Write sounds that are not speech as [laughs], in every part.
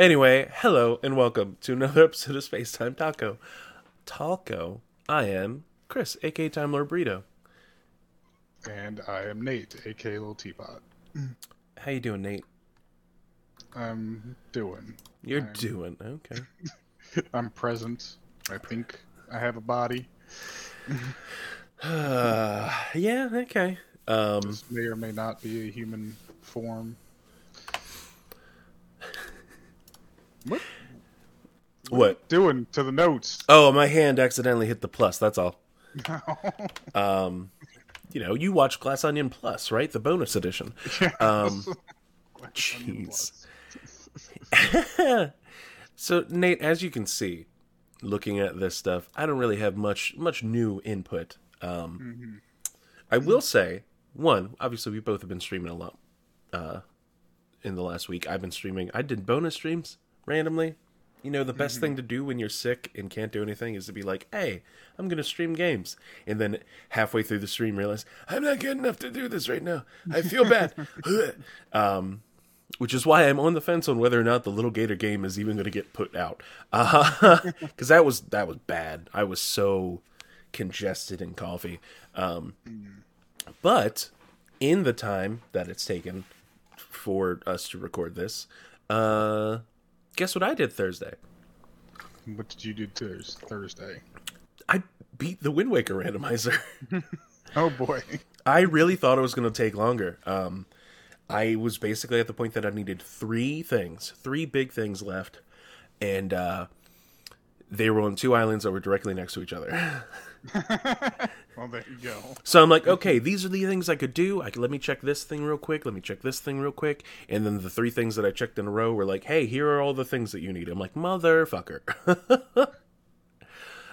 Anyway, hello and welcome to another [laughs] episode of Space Time Taco. Taco, I am Chris, aka Time Lord Burrito. And I am Nate, aka Little Teapot. How you doing, Nate? I'm doing. You're I'm- doing okay. [laughs] I'm present. I think I have a body. Uh, [sighs] [sighs] yeah, okay. Um, This may or may not be a human form. What what? doing to the notes? Oh, my hand accidentally hit the plus. That's all. [laughs] Um, you know, you watch Glass Onion Plus, right? The bonus edition. Um, [laughs] jeez. [laughs] so Nate, as you can see, looking at this stuff, I don't really have much much new input. Um, I will say, one, obviously we both have been streaming a lot uh, in the last week. I've been streaming. I did bonus streams randomly. You know, the best thing to do when you're sick and can't do anything is to be like, "Hey, I'm gonna stream games," and then halfway through the stream realize I'm not good enough to do this right now. I feel bad. [laughs] [laughs] um, which is why I'm on the fence on whether or not the Little Gator game is even going to get put out. [laughs] Because that was that was bad. I was so congested in coffee. Um, but in the time that it's taken for us to record this, uh, guess what I did Thursday? What did you do Thurs Thursday? I beat the Wind Waker randomizer. [laughs] Oh boy. [laughs] I really thought it was going to take longer. Um, I was basically at the point that I needed three things, three big things left, and uh, they were on two islands that were directly next to each other. [laughs] [laughs] Well, there you go. So I'm like, okay, these are the things I could do. I could let me check this thing real quick. Let me check this thing real quick. And then the three things that I checked in a row were like, hey, here are all the things that you need. I'm like, motherfucker. [laughs]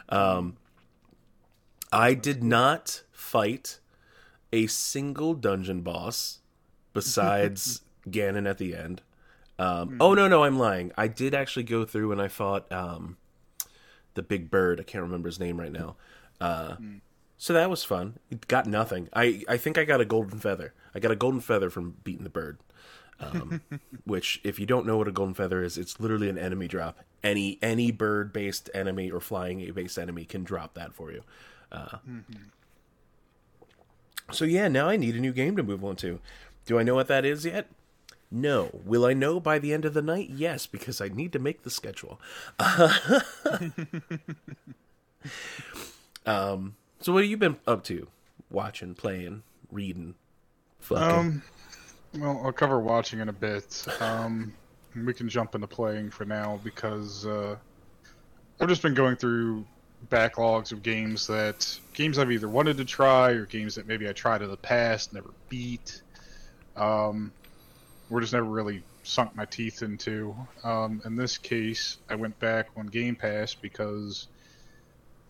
um, I did not fight a single dungeon boss besides [laughs] Ganon at the end. Um, oh no, no, I'm lying. I did actually go through and I fought um, the big bird. I can't remember his name right now. Uh, So that was fun. It got nothing. I, I think I got a golden feather. I got a golden feather from beating the bird. Um, [laughs] which, if you don't know what a golden feather is, it's literally an enemy drop. Any any bird based enemy or flying based enemy can drop that for you. Uh, So yeah, now I need a new game to move on to. Do I know what that is yet? No. Will I know by the end of the night? Yes, because I need to make the schedule. [laughs] [laughs] um. So what have you been up to? Watching, playing, reading, fucking. Um, well, I'll cover watching in a bit. Um, we can jump into playing for now because uh, I've just been going through backlogs of games that games I've either wanted to try or games that maybe I tried in the past never beat. Um, or just never really sunk my teeth into. Um, in this case, I went back on Game Pass because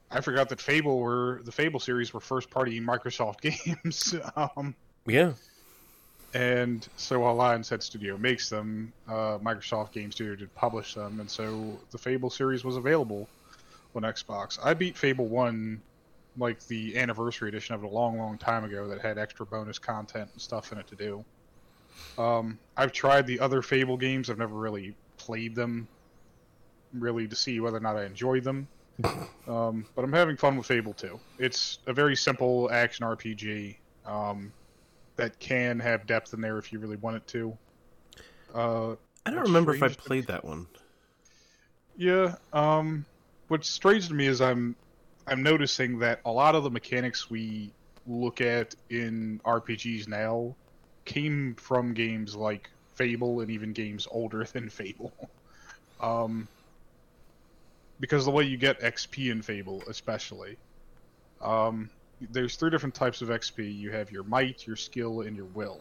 I forgot that Fable were the Fable series were first party Microsoft [laughs] games. um, yeah. and so while Lionhead Studio makes them, uh, Microsoft Game Studio did publish them, and so the Fable series was available on Xbox. I beat Fable 1, like the anniversary edition of it, a long, long time ago that had extra bonus content and stuff in it to do. Um, I've tried the other Fable games, I've never really played them, really to see whether or not I enjoy them. [laughs] um, but I'm having fun with Fable 2. It's a very simple action RPG. Um, that can have depth in there if you really want it to. Uh, I don't remember if I played that one. yeah. Um, what's strange to me is I'm I'm noticing that a lot of the mechanics we look at in RPGs now came from games like Fable and even games older [laughs] than Fable. Um, because the way you get XP in Fable, especially, um, there's three different types of XP. You have your might, your skill, and your will.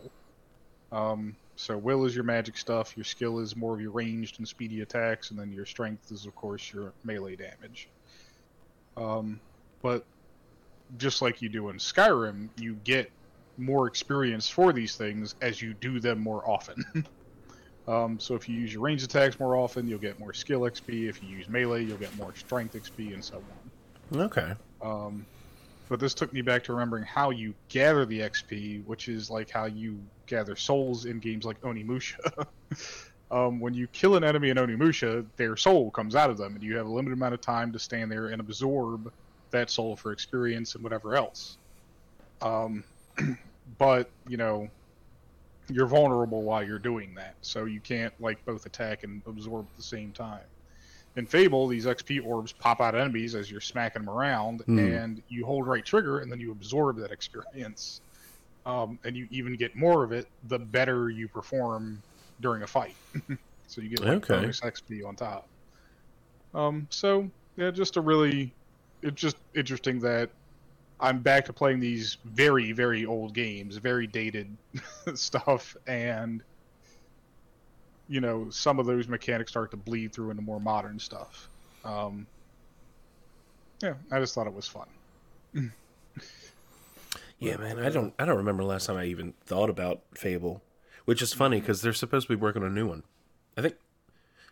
Um, so will is your magic stuff. Your skill is more of your ranged and speedy attacks, and then your strength is, of course, your melee damage. Um, but just like you do in Skyrim, you get more experience for these things as you do them more often. [laughs] um, so if you use your range attacks more often, you'll get more skill XP. If you use melee, you'll get more strength XP, and so on. Okay. Um, but this took me back to remembering how you gather the XP, which is like how you gather souls in games like Onimusha. [laughs] Um, when you kill an enemy in Onimusha, their soul comes out of them, and you have a limited amount of time to stand there and absorb that soul for experience and whatever else. Um, [clears throat] but you know, you're vulnerable while you're doing that, so you can't like both attack and absorb at the same time. In Fable, these XP orbs pop out enemies as you're smacking them around, Mm. and you hold right trigger, and then you absorb that experience. Um, and you even get more of it the better you perform during a fight. [laughs] so you get like Okay. bonus XP on top. Um, so yeah, just a really, it's just interesting that I'm back to playing these very very old games, very dated [laughs] stuff, and you know some of those mechanics start to bleed through into more modern stuff. Um, yeah, I just thought it was fun. [laughs] Yeah, man, I don't I don't remember last time I even thought about Fable, which is funny because they're supposed to be working on a new one. I think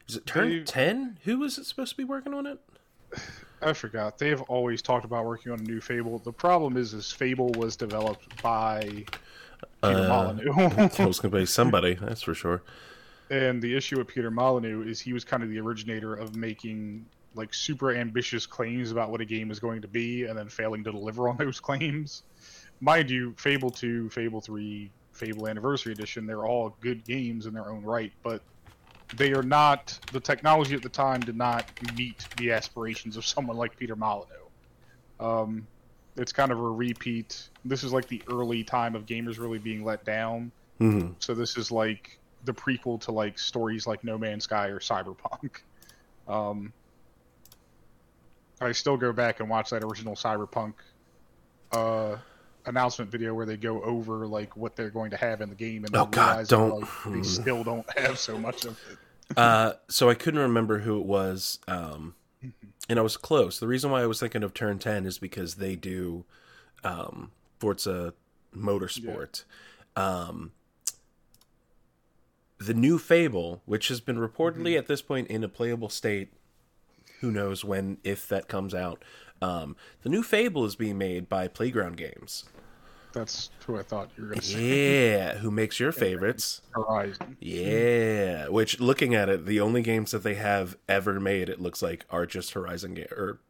is it Turn Ten? Who is it supposed to be working on it? [laughs] I forgot. They have always talked about working on a new Fable. The problem is, is Fable was developed by Peter Uh, Molyneux. I was gonna [laughs] say somebody, that's for sure. And the issue with Peter Molyneux is he was kind of the originator of making like super ambitious claims about what a game is going to be and then failing to deliver on [laughs] those claims. Mind you, Fable 2, Fable 3, Fable Anniversary Edition, they're all good games in their own right, but they are not the technology at the time did not meet the aspirations of someone like Peter Molyneux. Um, it's kind of a repeat. This is like the early time of gamers really being let down. hmm So this is like the prequel to like stories like No Man's Sky or Cyberpunk. Um, I still go back and watch that original Cyberpunk uh, announcement video where they go over like what they're going to have in the game, and Oh, God, realize don't. like, they still don't have so much of it. Uh, so I couldn't remember who it was, um, and I was close. The reason why I was thinking of Turn Ten is because they do um, Forza Motorsport. Um, the new Fable, which has been reportedly at this point in a playable state, who knows when, if that comes out. Um, the new Fable is being made by Playground Games. That's who I thought you were going to say. Yeah, who makes your [laughs] favorites? Horizon. Yeah, which looking at it, the only games that they have ever made, it looks like, are just Horizon game or,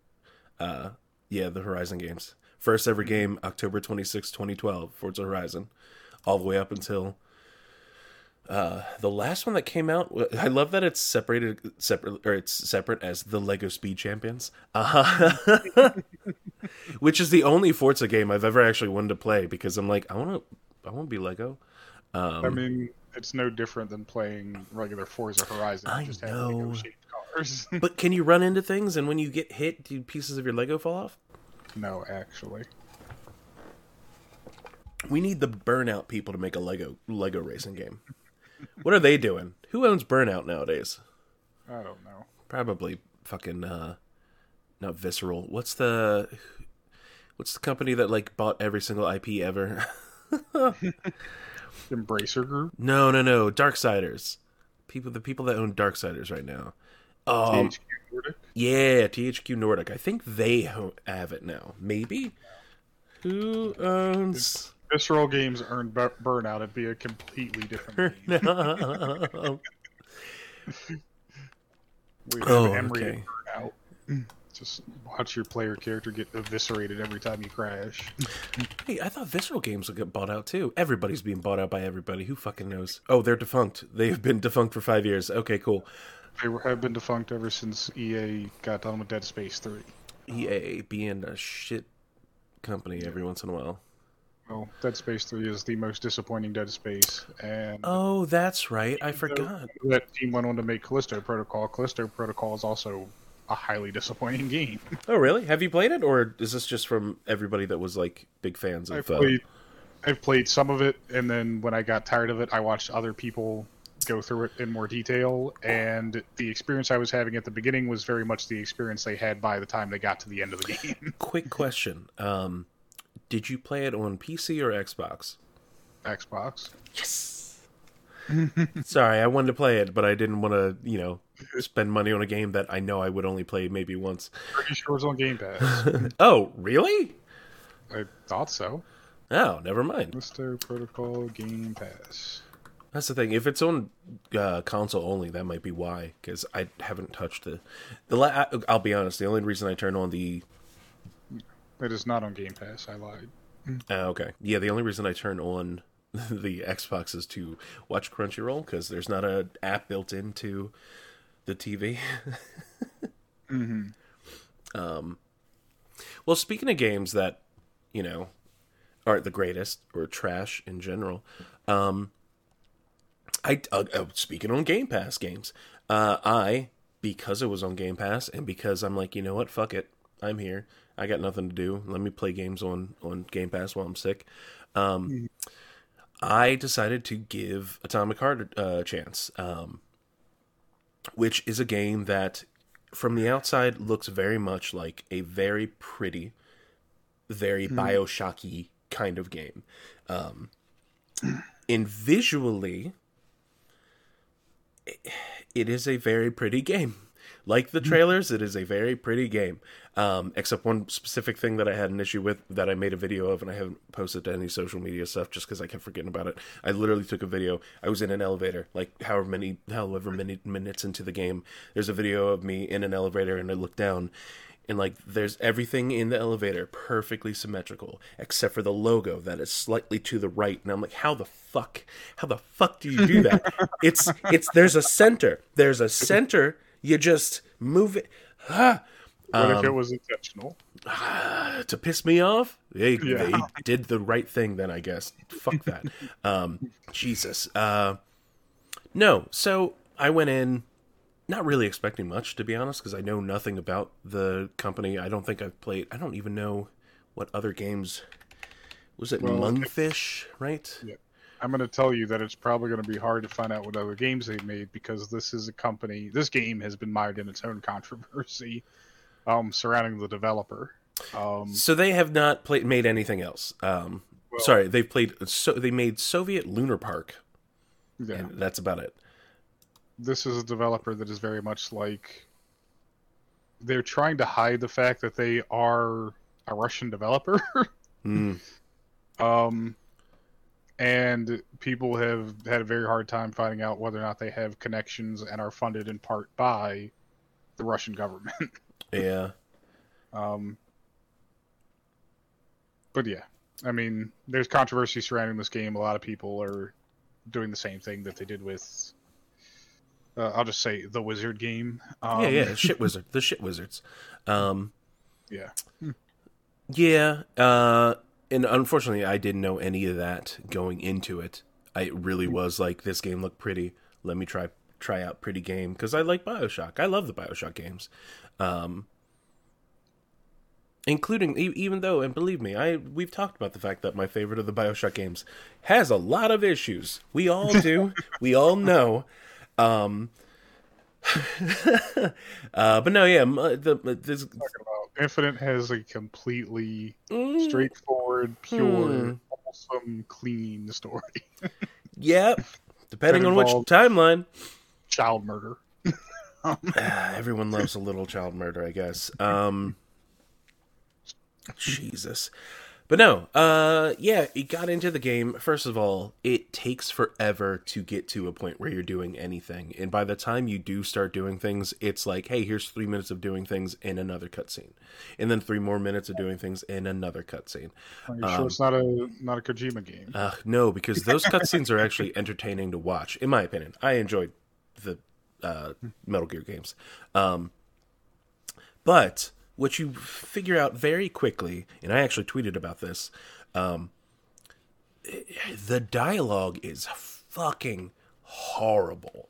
uh, yeah, the Horizon games. First ever game, October 26, 2012, Forza Horizon, all the way up until uh, the last one that came out. I love that it's separated, separate, or it's separate as the Lego Speed Champions, uh, [laughs] which is the only Forza game I've ever actually wanted to play because I'm like, I want to, I want to be Lego. Um, I mean, it's no different than playing regular Forza Horizon. I just know. Cars. [laughs] But can you run into things and when you get hit, do pieces of your Lego fall off? no, actually. We need the Burnout people to make a Lego Lego racing game. What are they doing? Who owns Burnout nowadays? I don't know. Probably fucking uh not Visceral. What's the what's the company that like bought every single IP ever? [laughs] Embracer Group. no, no, no. Darksiders. People the people that own Darksiders right now. Um THQ Nordic. Yeah, THQ Nordic. I think they have it now. Maybe. Who owns? Visceral Games earned bur- Burnout. It'd be a completely different [laughs] game. no. We have Oh, okay. Burnout. Just watch your player character get eviscerated every time you crash. [laughs] Hey, I thought Visceral Games would get bought out too. Everybody's being bought out by everybody. Who fucking knows? Oh, they're defunct. They've been defunct for five years. Okay, cool. They have been defunct ever since EA got done with Dead Space 3. EA being a shit company every once in a while. Well, Dead Space 3 is the most disappointing Dead Space, and Oh, that's right. I forgot. that team went on to make Callisto Protocol. Callisto Protocol is also a highly disappointing game. [laughs] Oh, really? Have you played it, or is this just from everybody that was like big fans I've of? Uh... I've played some of it, and then when I got tired of it, I watched other people go through it in more detail. And the experience I was having at the beginning was very much the experience they had by the time they got to the end of the [laughs] game. Quick question: um, Did you play it on PC or Xbox? Xbox. Yes. [laughs] Sorry, I wanted to play it, but I didn't want to, you know, spend money on a game that I know I would only play maybe once. Pretty sure it's on Game Pass. [laughs] oh, really? I thought so. Oh, never mind. Callisto Protocol Game Pass. That's the thing. If it's on uh, console only, that might be why. Because I haven't touched the the. La- I'll be honest. The only reason I turn on the It is not on Game Pass. I lied. uh, okay, yeah, the only reason I turn on [laughs] the Xbox is to watch Crunchyroll because there's not a app built into the TV. [laughs] Mm-hmm. Um, well, speaking of games that you know aren't the greatest or trash in general, um, I uh, uh, speaking on Game Pass games, uh, I because it was on Game Pass and because I'm like, you know what, fuck it, I'm here. I got nothing to do. Let me play games on on Game Pass while I'm sick. Um, I decided to give Atomic Heart uh, a chance, um, which is a game that, from the outside, looks very much like a very pretty, very Bioshocky kind of game. Um, [clears throat] and visually, it is a very pretty game. Like the trailers, it is a very pretty game. Um, except one specific thing that I had an issue with that I made a video of and I haven't posted to any social media stuff just because I kept forgetting about it. I literally took a video. I was in an elevator, like however many, however many minutes into the game. There's a video of me in an elevator and I look down and like there's everything in the elevator perfectly symmetrical except for the logo that is slightly to the right and i'm like how the fuck how the fuck do you do that [laughs] it's it's there's a center there's a center you just move it. Ah, What if Um, it was intentional? [sighs] to piss me off? They, [laughs] Yeah. they did the right thing then i guess. Fuck that. [laughs] Um jesus. Uh no. So i went in not really expecting much to be honest because i know nothing about the company. I don't think i've played i don't even know what other games was it Well, Mundfish right? Yeah. I'm going to tell you that it's probably going to be hard to find out what other games they've made because this is a company. This game has been mired in its own [laughs] controversy um, surrounding the developer. Um, so they have not played made anything else um Well- sorry they've played so they made soviet lunar park yeah, and that's about it this is a developer that is very much like they're trying to hide the fact that they are a Russian developer. [laughs] Hmm. um, and people have had a very hard time finding out whether or not they have connections and are funded in part by the Russian government. [laughs] yeah Um, but yeah, I mean, there's controversy surrounding this game. A lot of people are doing the same thing that they did with. Uh, I'll just say the Wizard game. Um, yeah yeah shit wizard the shit wizards um [laughs] yeah. Yeah, uh, and unfortunately, I didn't know any of that going into it. I really was like, this game looked pretty. Let me try try out pretty game because I like Bioshock. I love the Bioshock games, um, including e- even though, and believe me, I we've talked about the fact that my favorite of the Bioshock games has a lot of issues. We all [laughs] do. we all know. Um, [laughs] uh, but no, yeah, m- the, this Talking about Infinite has a completely Mm, straightforward, pure, Hmm. wholesome, clean story. [laughs] Yep. Depending on which timeline. Child murder. [laughs] Ah, Everyone loves a little child murder, I guess. Um [laughs] Jesus. But no, uh yeah, it got into the game. First of all, it takes forever to get to a point where you're doing anything. And by the time you do start doing things, it's like, hey, here's three minutes of doing things in another cutscene. And then three more minutes of doing things in another cutscene. Are you Um, sure it's not a not a Kojima game? Uh, no, because those cutscenes are actually [laughs] entertaining to watch, in my opinion. I enjoyed the uh, Metal Gear games. Um, but what you figure out very quickly, and I actually tweeted about this, um, the dialogue is fucking horrible.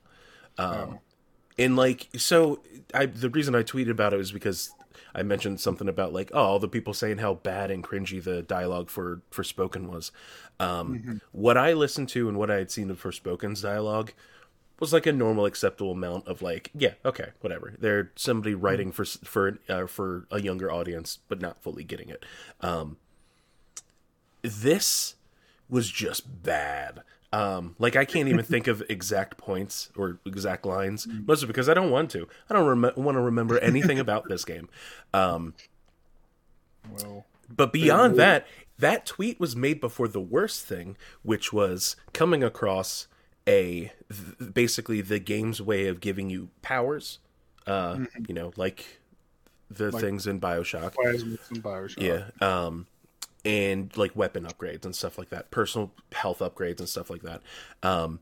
Um, and like, so I the reason I tweeted about it was because I mentioned something about like, oh, all the people saying how bad and cringy the dialogue for Forspoken was. Um, What I listened to and what I had seen of Forspoken's dialogue was like a normal acceptable amount of like, yeah, okay, whatever. They're somebody writing for for uh, for a younger audience, but not fully getting it. Um, this was just bad. Um, like I can't even think of [laughs] exact points or exact lines, mostly because I don't want to. I don't rem- want to remember anything about this game. Um, Well, but beyond that, that tweet was made before the worst thing, which was coming across a th- basically the game's way of giving you powers. Uh, you know, like the Like- things in Bioshock. And Bioshock. Yeah. Um, and like weapon upgrades and stuff like that, personal health upgrades and stuff like that. Um,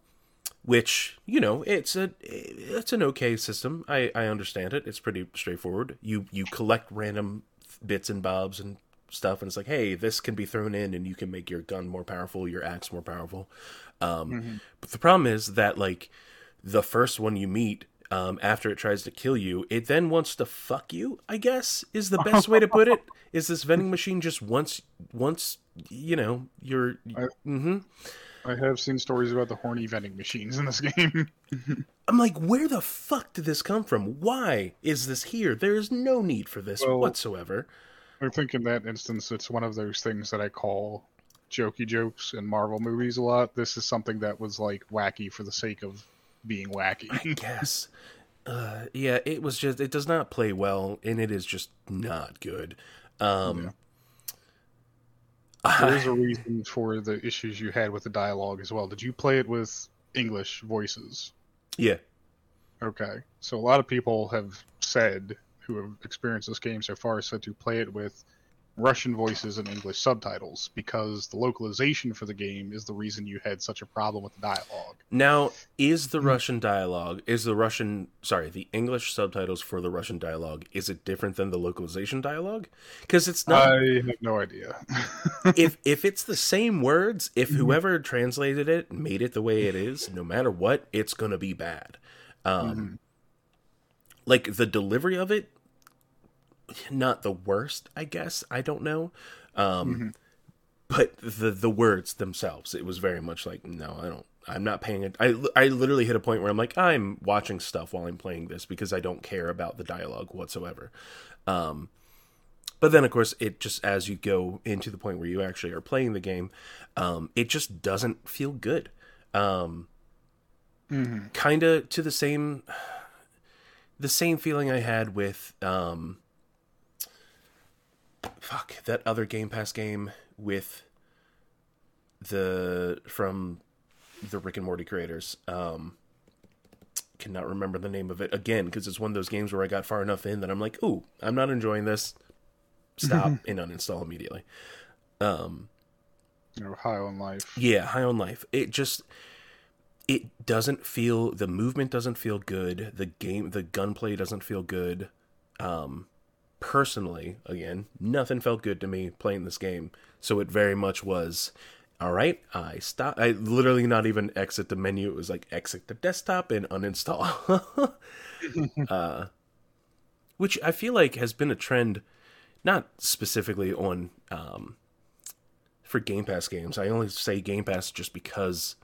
which you know, it's a it's an okay system. I I understand it. It's pretty straightforward. You you collect random bits and bobs and stuff, and it's like, hey, this can be thrown in, and you can make your gun more powerful, your axe more powerful. Um, But the problem is that like the first one you meet. Um, after it tries to kill you, it then wants to fuck you. I guess is the best way to put it. [laughs] Is this vending machine just once, once you know you're? I- hmm I have seen stories about the horny vending machines in this [laughs] game. I'm like, where the fuck did this come from? Why is this here? There is no need for this Well- whatsoever. I think in that instance, it's one of those things that I call jokey jokes in Marvel movies a lot. This is something that was like wacky for the sake of being wacky. I guess. Uh, yeah, it was just. It does not play well, and it is just not good. Um, there is a reason for the issues you had with the dialogue as well. Did you play it with English voices? yeah, Okay. So a lot of people have said who have experienced this game so far said to play it with Russian voices and English subtitles because the localization for the game is the reason you had such a problem with the dialogue. Now, is the Russian dialogue, is the Russian, sorry, the English subtitles for the Russian dialogue, is it different than the localization dialogue? Because it's not. I have no idea. [laughs] if if it's the same words, if whoever translated it made it the way it is, no matter what, it's gonna be bad. Um, Mm-hmm. Like the delivery of it, not the worst, I guess. I don't know. Um, Mm-hmm. but the the words themselves, it was very much like, no, I don't. I'm not paying it. I, I literally hit a point where I'm like, I'm watching stuff while I'm playing this because I don't care about the dialogue whatsoever. Um, but then, of course, it just as you go into the point where you actually are playing the game, um, it just doesn't feel good. Um, Mm-hmm. Kind of to the same, the same feeling I had with, um, fuck that other Game Pass game with the from the Rick and Morty creators. Um, cannot remember the name of it again because it's one of those games where I got far enough in that I'm like, ooh, I'm not enjoying this. Stop and uninstall immediately. Um, you know, high on life. yeah, High on Life. It just it doesn't feel the movement doesn't feel good. The game the gunplay doesn't feel good. Um personally, again, nothing felt good to me playing this game. So it very much was all right, I stop I literally not even exit the menu. It was like exit the desktop and uninstall. [laughs] uh which I feel like has been a trend not specifically on um for Game Pass games. I only say Game Pass just because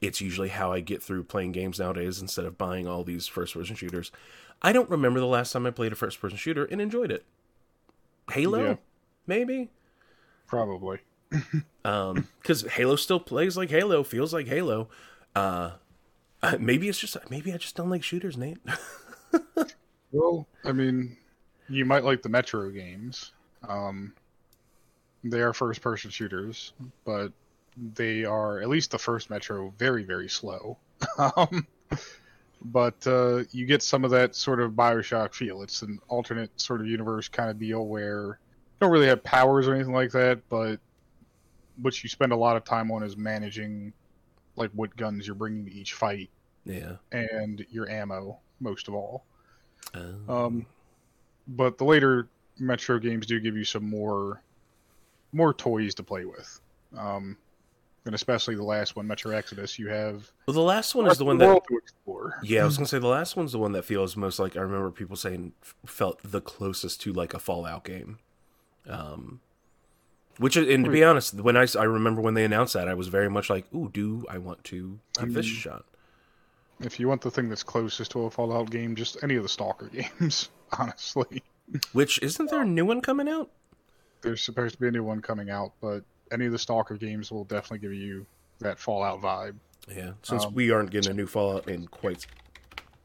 it's usually how I get through playing games nowadays instead of buying all these first person shooters. I don't remember the last time I played a first person shooter and enjoyed it. Halo? Yeah. Maybe? Probably. [laughs] Um, because Halo still plays like Halo, feels like Halo. Uh, uh, maybe it's just maybe I just don't like shooters, Nate. [laughs] Well, I mean, you might like the Metro games. Um, they are first person shooters, but they are, at least the first Metro, very, very slow. [laughs] um, but uh, you get some of that sort of Bioshock feel. It's an alternate sort of universe kind of deal where you don't really have powers or anything like that, but what you spend a lot of time on is managing like what guns you're bringing to each fight yeah. and your ammo, most of all. Uh, Um, but the later Metro games do give you some more more toys to play with. Um, and especially the last one, Metro Exodus, you have well, the last one is the one that. Yeah, I was gonna say the last one's the one that feels most like I remember people saying felt the closest to like a Fallout game. Um, which and to be honest, when I I remember when they announced that, I was very much like, "Ooh, do I want to give this a Um, shot?" If you want the thing that's closest to a Fallout game, just any of the Stalker [laughs] games, honestly. Which isn't there a new one coming out? There's supposed to be a new one coming out, but any of the Stalker games will definitely give you that Fallout vibe. Yeah, since Um, we aren't getting a new Fallout in quite.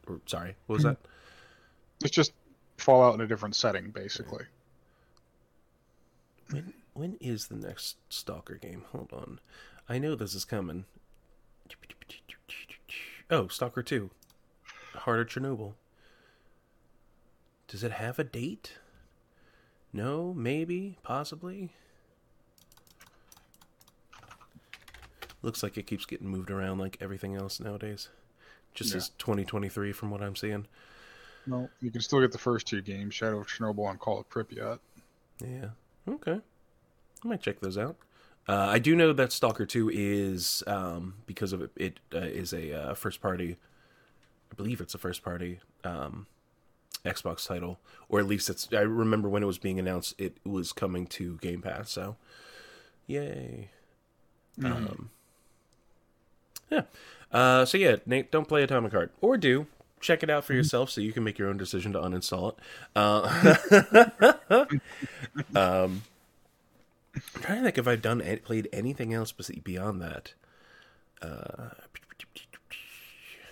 Or, sorry, what was that? [clears throat] It's just Fallout in a different setting, basically. When when is the next Stalker game? Hold on, I know this is coming. Oh, Stalker Two, Heart of Chernobyl. Does it have a date? No, maybe, possibly. Looks like it keeps getting moved around like everything else nowadays. Just Yeah. as 2023 from what I'm seeing. No, you can still get the first two games, Shadow of Chernobyl and Call of Pripyat. Yeah. Okay. I might check those out. Uh, I do know that Stalker 2 is um, because of it, it uh, is a uh, first party. I believe it's a first party um, Xbox title, or at least it's. I remember when it was being announced, it was coming to Game Pass. So, yay! Um, yeah. Uh, so yeah, Nate, don't play Atomic Heart, or do check it out for yourself so you can make your own decision to uninstall it. Uh, [laughs] um, I'm trying to think if I've done played anything else beyond that. Uh,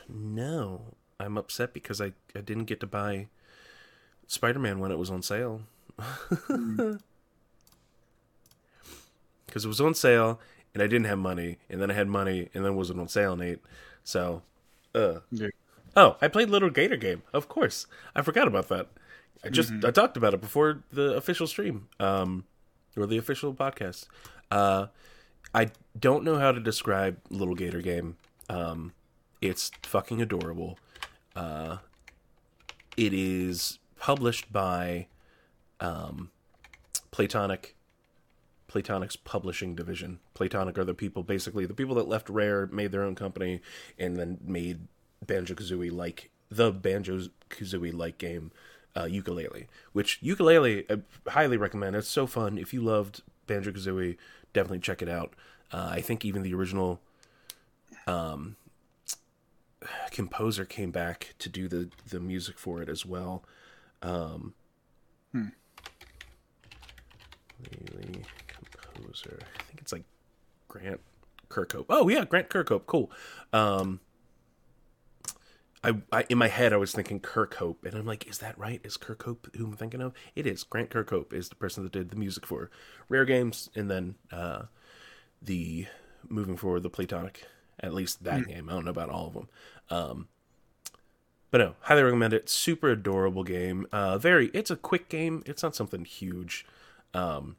no, I'm upset because I, I didn't get to buy Spider Man when it was on sale. [laughs] Because it was on sale and I didn't have money, and then I had money and then it wasn't on sale, Nate. So, uh. Yeah. Oh, I played Little Gator Game. Of course, I forgot about that. I just I talked about it before the official stream, um, or the official podcast. Uh, I don't know how to describe Little Gator Game. Um, it's fucking adorable. Uh, it is published by um, Playtonic. Playtonic's publishing division. Playtonic are the people, basically the people that left Rare, made their own company, and then made Banjo Kazooie like the Banjo Kazooie like game, uh, Yooka-Laylee. Which Yooka-Laylee, I highly recommend. It's so fun. If you loved Banjo Kazooie, definitely check it out. Uh, I think even the original um, composer came back to do the the music for it as well. Um, Really I think it's like Grant Kirkhope. Oh yeah, Grant Kirkhope. Cool. Um, I, I in my head I was thinking Kirkhope, and I'm like, is that right? Is Kirkhope who I'm thinking of? It is. Grant Kirkhope is the person that did the music for Rare Games, and then uh, the moving forward the Playtonic. At least that game. I don't know about all of them. Um, but no, highly recommend it. Super adorable game. Uh, very. It's a quick game. It's not something huge. Um,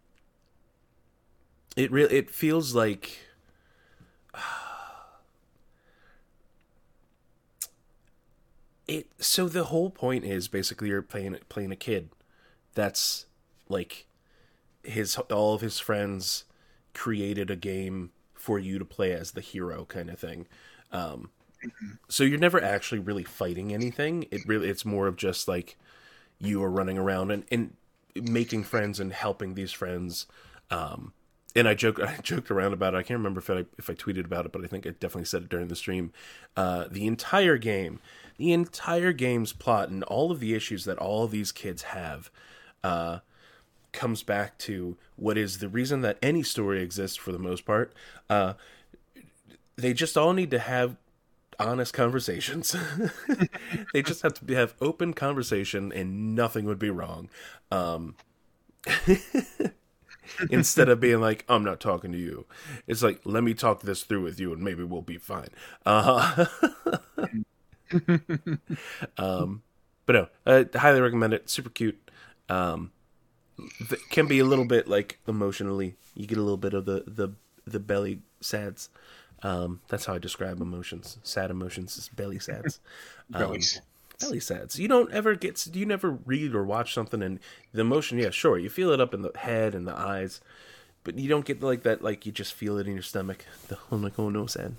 it really it feels like [sighs] it. So the whole point is basically you're playing playing a kid. That's like his all of his friends created a game for you to play as the hero kind of thing. Um, so you're never actually really fighting anything. It really it's more of just like you are running around and, and making friends and helping these friends. Um, and I joke [laughs] I joked around about it. I can't remember if I if I tweeted about it, but I think I definitely said it during the stream. Uh, the entire game, the entire game's plot, and all of the issues that all these kids have, uh, comes back to what is the reason that any story exists for the most part. Uh, they just all need to have honest conversations. [laughs] they just have to have open conversation, and nothing would be wrong. Um, [laughs] instead of [laughs] being like, "I'm not talking to you," it's like, "Let me talk this through with you, and maybe we'll be fine." Uh, [laughs] um, but no, I highly recommend it. Super cute. Um, can be a little bit like emotionally. You get a little bit of the the the belly sads. Um, that's how I describe emotions. Sad emotions is belly sads. [laughs] Belly Um, s- belly sads. You don't ever get. You never read or watch something and the emotion. Yeah, sure, you feel it up in the head and the eyes, but you don't get like that. Like you just feel it in your stomach. The oh like oh no sad.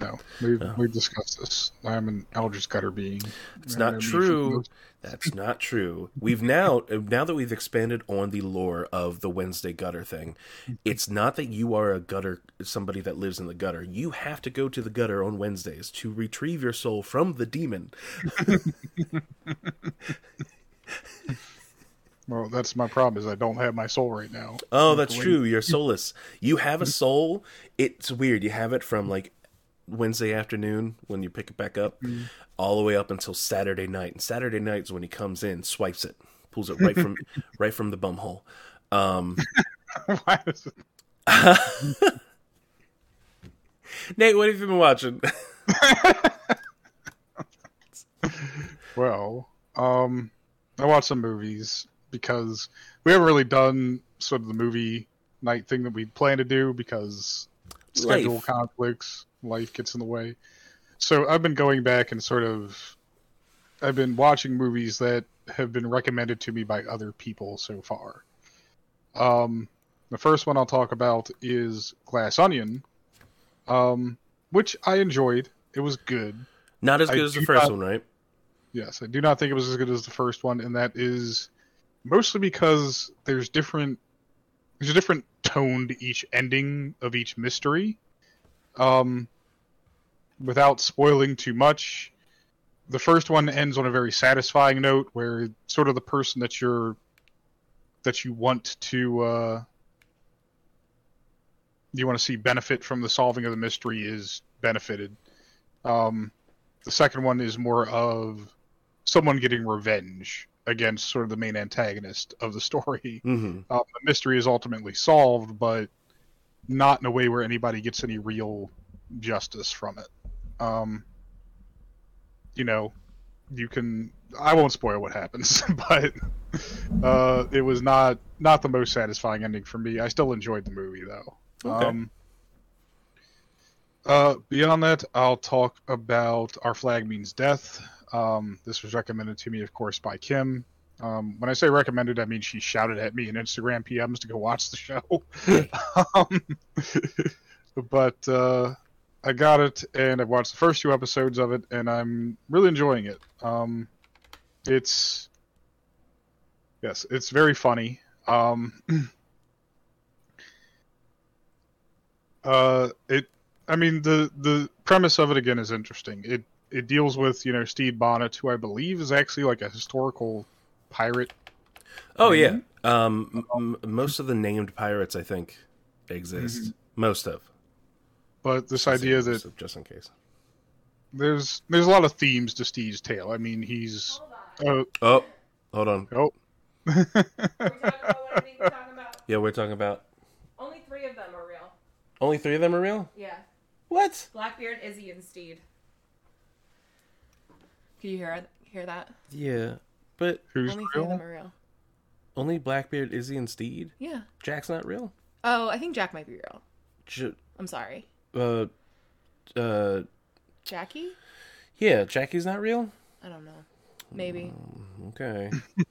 No, we've oh. we've discussed this. I'm an Eldritch Gutter being. It's not true. That's not true. We've now now that we've expanded on the lore of the Wednesday gutter thing, it's not that you are a gutter somebody that lives in the gutter. You have to go to the gutter on Wednesdays to retrieve your soul from the demon. [laughs] Well, that's my problem. Is I don't have my soul right now. Oh, that's true. You're soulless. You have a soul. It's weird. You have it from like Wednesday afternoon when you pick it back up, all the way up until Saturday night. And Saturday night is when he comes in, swipes it, pulls it right from [laughs] right from the bum hole. Um, [laughs] Why is it- [laughs] Nate, what have you been watching? Well, um, I watched some movies because we haven't really done sort of the movie night thing that we plan to do because schedule Life. conflicts, life gets in the way. So I've been going back and sort of, I've been watching movies that have been recommended to me by other people so far. Um, the first one I'll talk about is Glass Onion, um, which I enjoyed. It was good. Not as I good as the first not- one, right? Yes, I do not think it was as good as the first one, and that is mostly because there's different there's a different tone to each ending of each mystery. Um, without spoiling too much, the first one ends on a very satisfying note, where sort of the person that you're that you want to uh, you want to see benefit from the solving of the mystery is benefited. Um, the second one is more of someone getting revenge against sort of the main antagonist of the story. Mm-hmm. Um, the mystery is ultimately solved, but not in a way where anybody gets any real justice from it. Um, you know, you can. I won't spoil what happens, [laughs] but uh, it was not not the most satisfying ending for me. I still enjoyed the movie though. Okay. Um, uh, beyond that, I'll talk about Our Flag Means Death. Um, this was recommended to me, of course, by Kim. Um, when I say recommended, I mean she shouted at me in Instagram PMs to go watch the show. [laughs] [laughs] um, but uh, I got it, and I've watched the first two episodes of it, and I'm really enjoying it. Um, it's yes, it's very funny. Um, [clears throat] uh, it I mean the the premise of it again is interesting. It it deals with you know Steve Bonnet, who I believe is actually like a historical pirate. Oh yeah. Um, m- m- most of the named pirates, I think, exist. Most of. But this idea that just in case. there's there's a lot of themes to Steve's tale. I mean, he's uh, Oh, hold on. oh [laughs] we talking about what I think we're about? Yeah, we're talking about Only three of them are real. only three of them are real. Yeah. What? Blackbeard, Izzy, and Stede. Can you hear hear that? Yeah, but who's Only three of them real? are real. only Blackbeard, Izzy, and Stede. Yeah. Jack's not real. Oh, I think Jack might be real. J- I'm sorry. uh, uh, Jackie? yeah, Jackie's not real. I don't know. Maybe. Okay.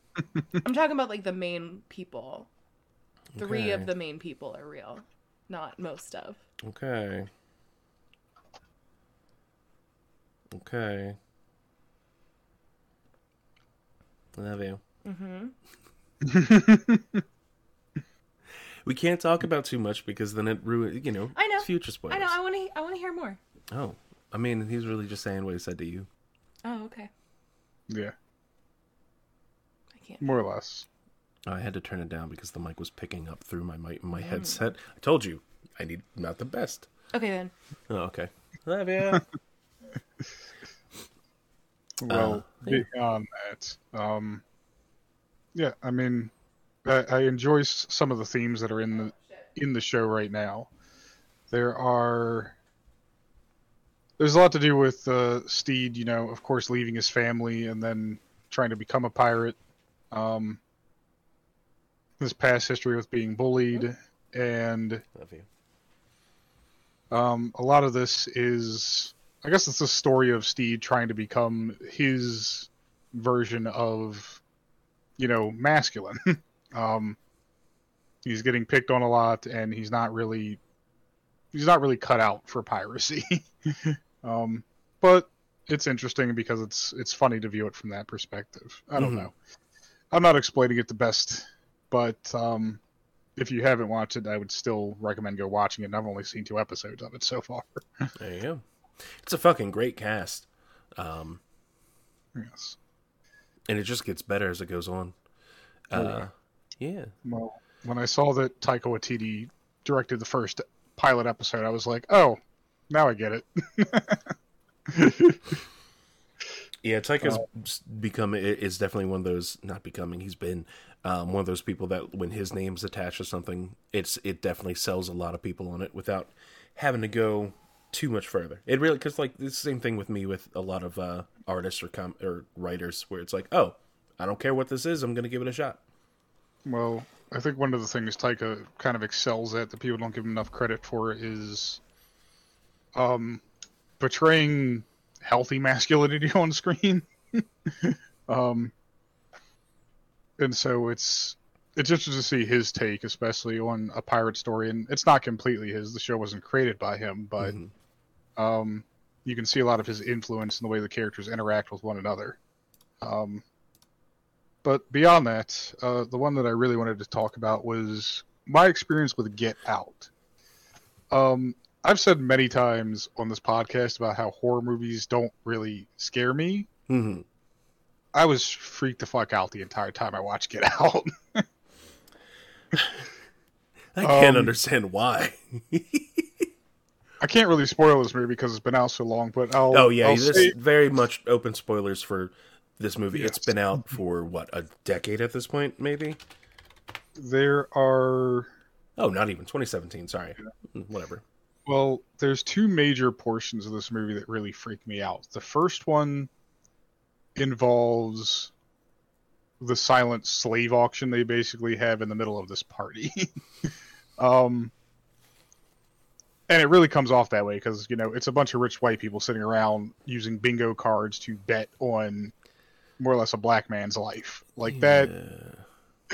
[laughs] I'm talking about like the main people. Three Okay. of the main people are real, not most of. Okay. Okay. Love you. Mm-hmm. [laughs] We can't talk about too much because then it ruins, you know, I know. future spoilers. I know. I want to. I want to hear more. Oh, I mean, he's really just saying what he said to you. Oh, okay. Yeah, I can't. more or less. Oh, I had to turn it down because the mic was picking up through my mic, Mm. my headset. I told you, I need not the best. Okay then. Oh, okay. [laughs] Love you. [laughs] Well, Uh, yeah. beyond that, um, yeah, I mean, I, I enjoy some of the themes that are in the in the show right now. There are there's a lot to do with uh, Stede, you know, of course, leaving his family and then trying to become a pirate. Um, his past history with being bullied, and Love you. um, a lot of this is, I guess, it's the story of Stede trying to become his version of, you know, masculine. [laughs] um, he's getting picked on a lot, and he's not really, he's not really cut out for piracy. [laughs] um, but it's interesting because it's it's funny to view it from that perspective. I don't Mhm. know. I'm not explaining it the best, but um, if you haven't watched it, I would still recommend go watching it. And I've only seen two episodes of it so far. There you go. It's a fucking great cast. Um, yes. and it just gets better as it goes on. Oh, Uh, yeah. Well, when I saw that Taika Waititi directed the first pilot episode, I was like, oh, now I get it. [laughs] Yeah, Taika's Uh, become is definitely one of those not becoming. He's been um, one of those people that when his name's attached to something, it's it definitely sells a lot of people on it without having to go too much further. It really because like it's the same thing with me with a lot of uh, artists or com- or writers where it's like, oh, I don't care what this is, I'm gonna give it a shot. Well, I think one of the things Taika kind of excels at that people don't give him enough credit for is um, portraying healthy masculinity [laughs] on screen. [laughs] um, and so it's it's interesting to see his take, especially on a pirate story. And it's not completely his; the show wasn't created by him, but Mhm. Um, you can see a lot of his influence in the way the characters interact with one another. Um, but beyond that, uh, the one that I really wanted to talk about was my experience with Get Out. Um, I've said many times on this podcast about how horror movies don't really scare me. Mm-hmm. I was freaked the fuck out the entire time I watched Get Out. [laughs] [laughs] I can't Um, understand why. [laughs] I can't really spoil this movie because it's been out so long, but I'll. oh yeah, I'll say- very much open spoilers for this movie. It's been out for what a decade at this point, maybe. there are Oh, not even 2017. Sorry, whatever. Well, there's two major portions of this movie that really freak me out. The first one involves the silent slave auction they basically have in the middle of this party. [laughs] um, and it really comes off that way because, you know, it's a bunch of rich white people sitting around using bingo cards to bet on more or less a black man's life. Like that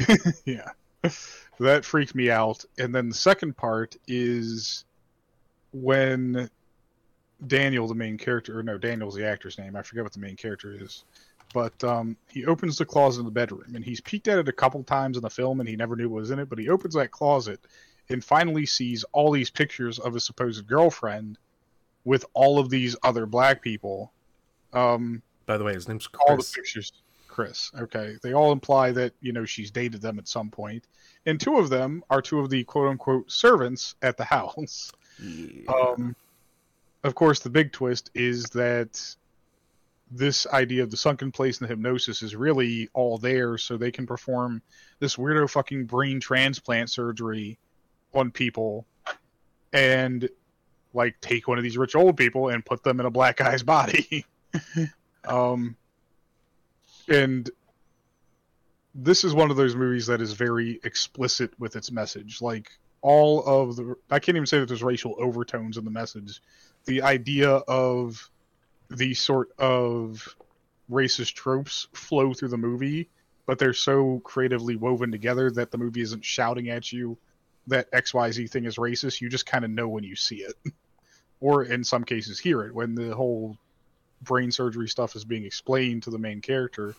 Yeah. [laughs] yeah. That freaked me out. And then the second part is when Daniel, the main character, or no, Daniel's the actor's name. I forget what the main character is. But um, he opens the closet in the bedroom, and he's peeked at it a couple times in the film, and he never knew what was in it. But he opens that closet and finally sees all these pictures of his supposed girlfriend with all of these other black people. Um, By the way, his name's all the Chris. pictures chris okay they all imply that you know she's dated them at some point and two of them are two of the quote unquote servants at the [laughs] house Yeah. um of course the big twist is that this idea of the sunken place and the hypnosis is really all there so they can perform this weirdo fucking brain transplant surgery on people and like take one of these rich old people and put them in a black guy's body. [laughs] Um and this is one of those movies that is very explicit with its message. Like all of the i can't even say that there's racial overtones in the message. The idea of these sort of racist tropes flow through the movie but they're so creatively woven together that the movie isn't shouting at you that xyz thing is racist you just kind of know when you see it. [laughs] Or in some cases hear it. When the whole brain surgery stuff is being explained to the main character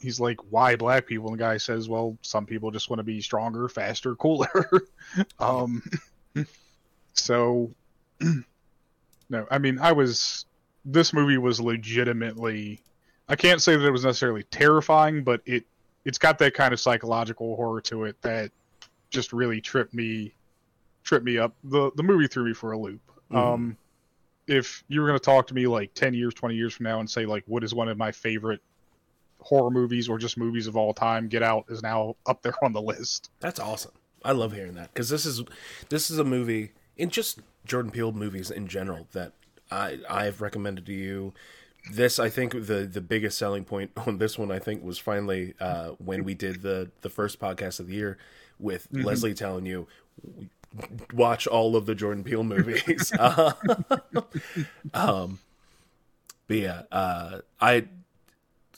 he's like why black people? And the guy says well some people just want to be stronger faster cooler. [laughs] Um [laughs] so [clears throat] no i mean i was this movie was legitimately i can't say that it was necessarily terrifying but it it's got that kind of psychological horror to it that just really tripped me tripped me up the the movie threw me for a loop Mhm. um if you were going to talk to me like 10 years 20 years from now and say like what is one of my favorite horror movies or just movies of all time get out is now up there on the list That's awesome. I love hearing that because this is this is a movie in just Jordan Peele movies in general that I I've recommended to you. This I think the the biggest selling point [laughs] on this one I think was finally uh, when we did the the first podcast of the year with Leslie telling you watch all of the Jordan Peele movies. [laughs] Uh, um, but yeah, uh, I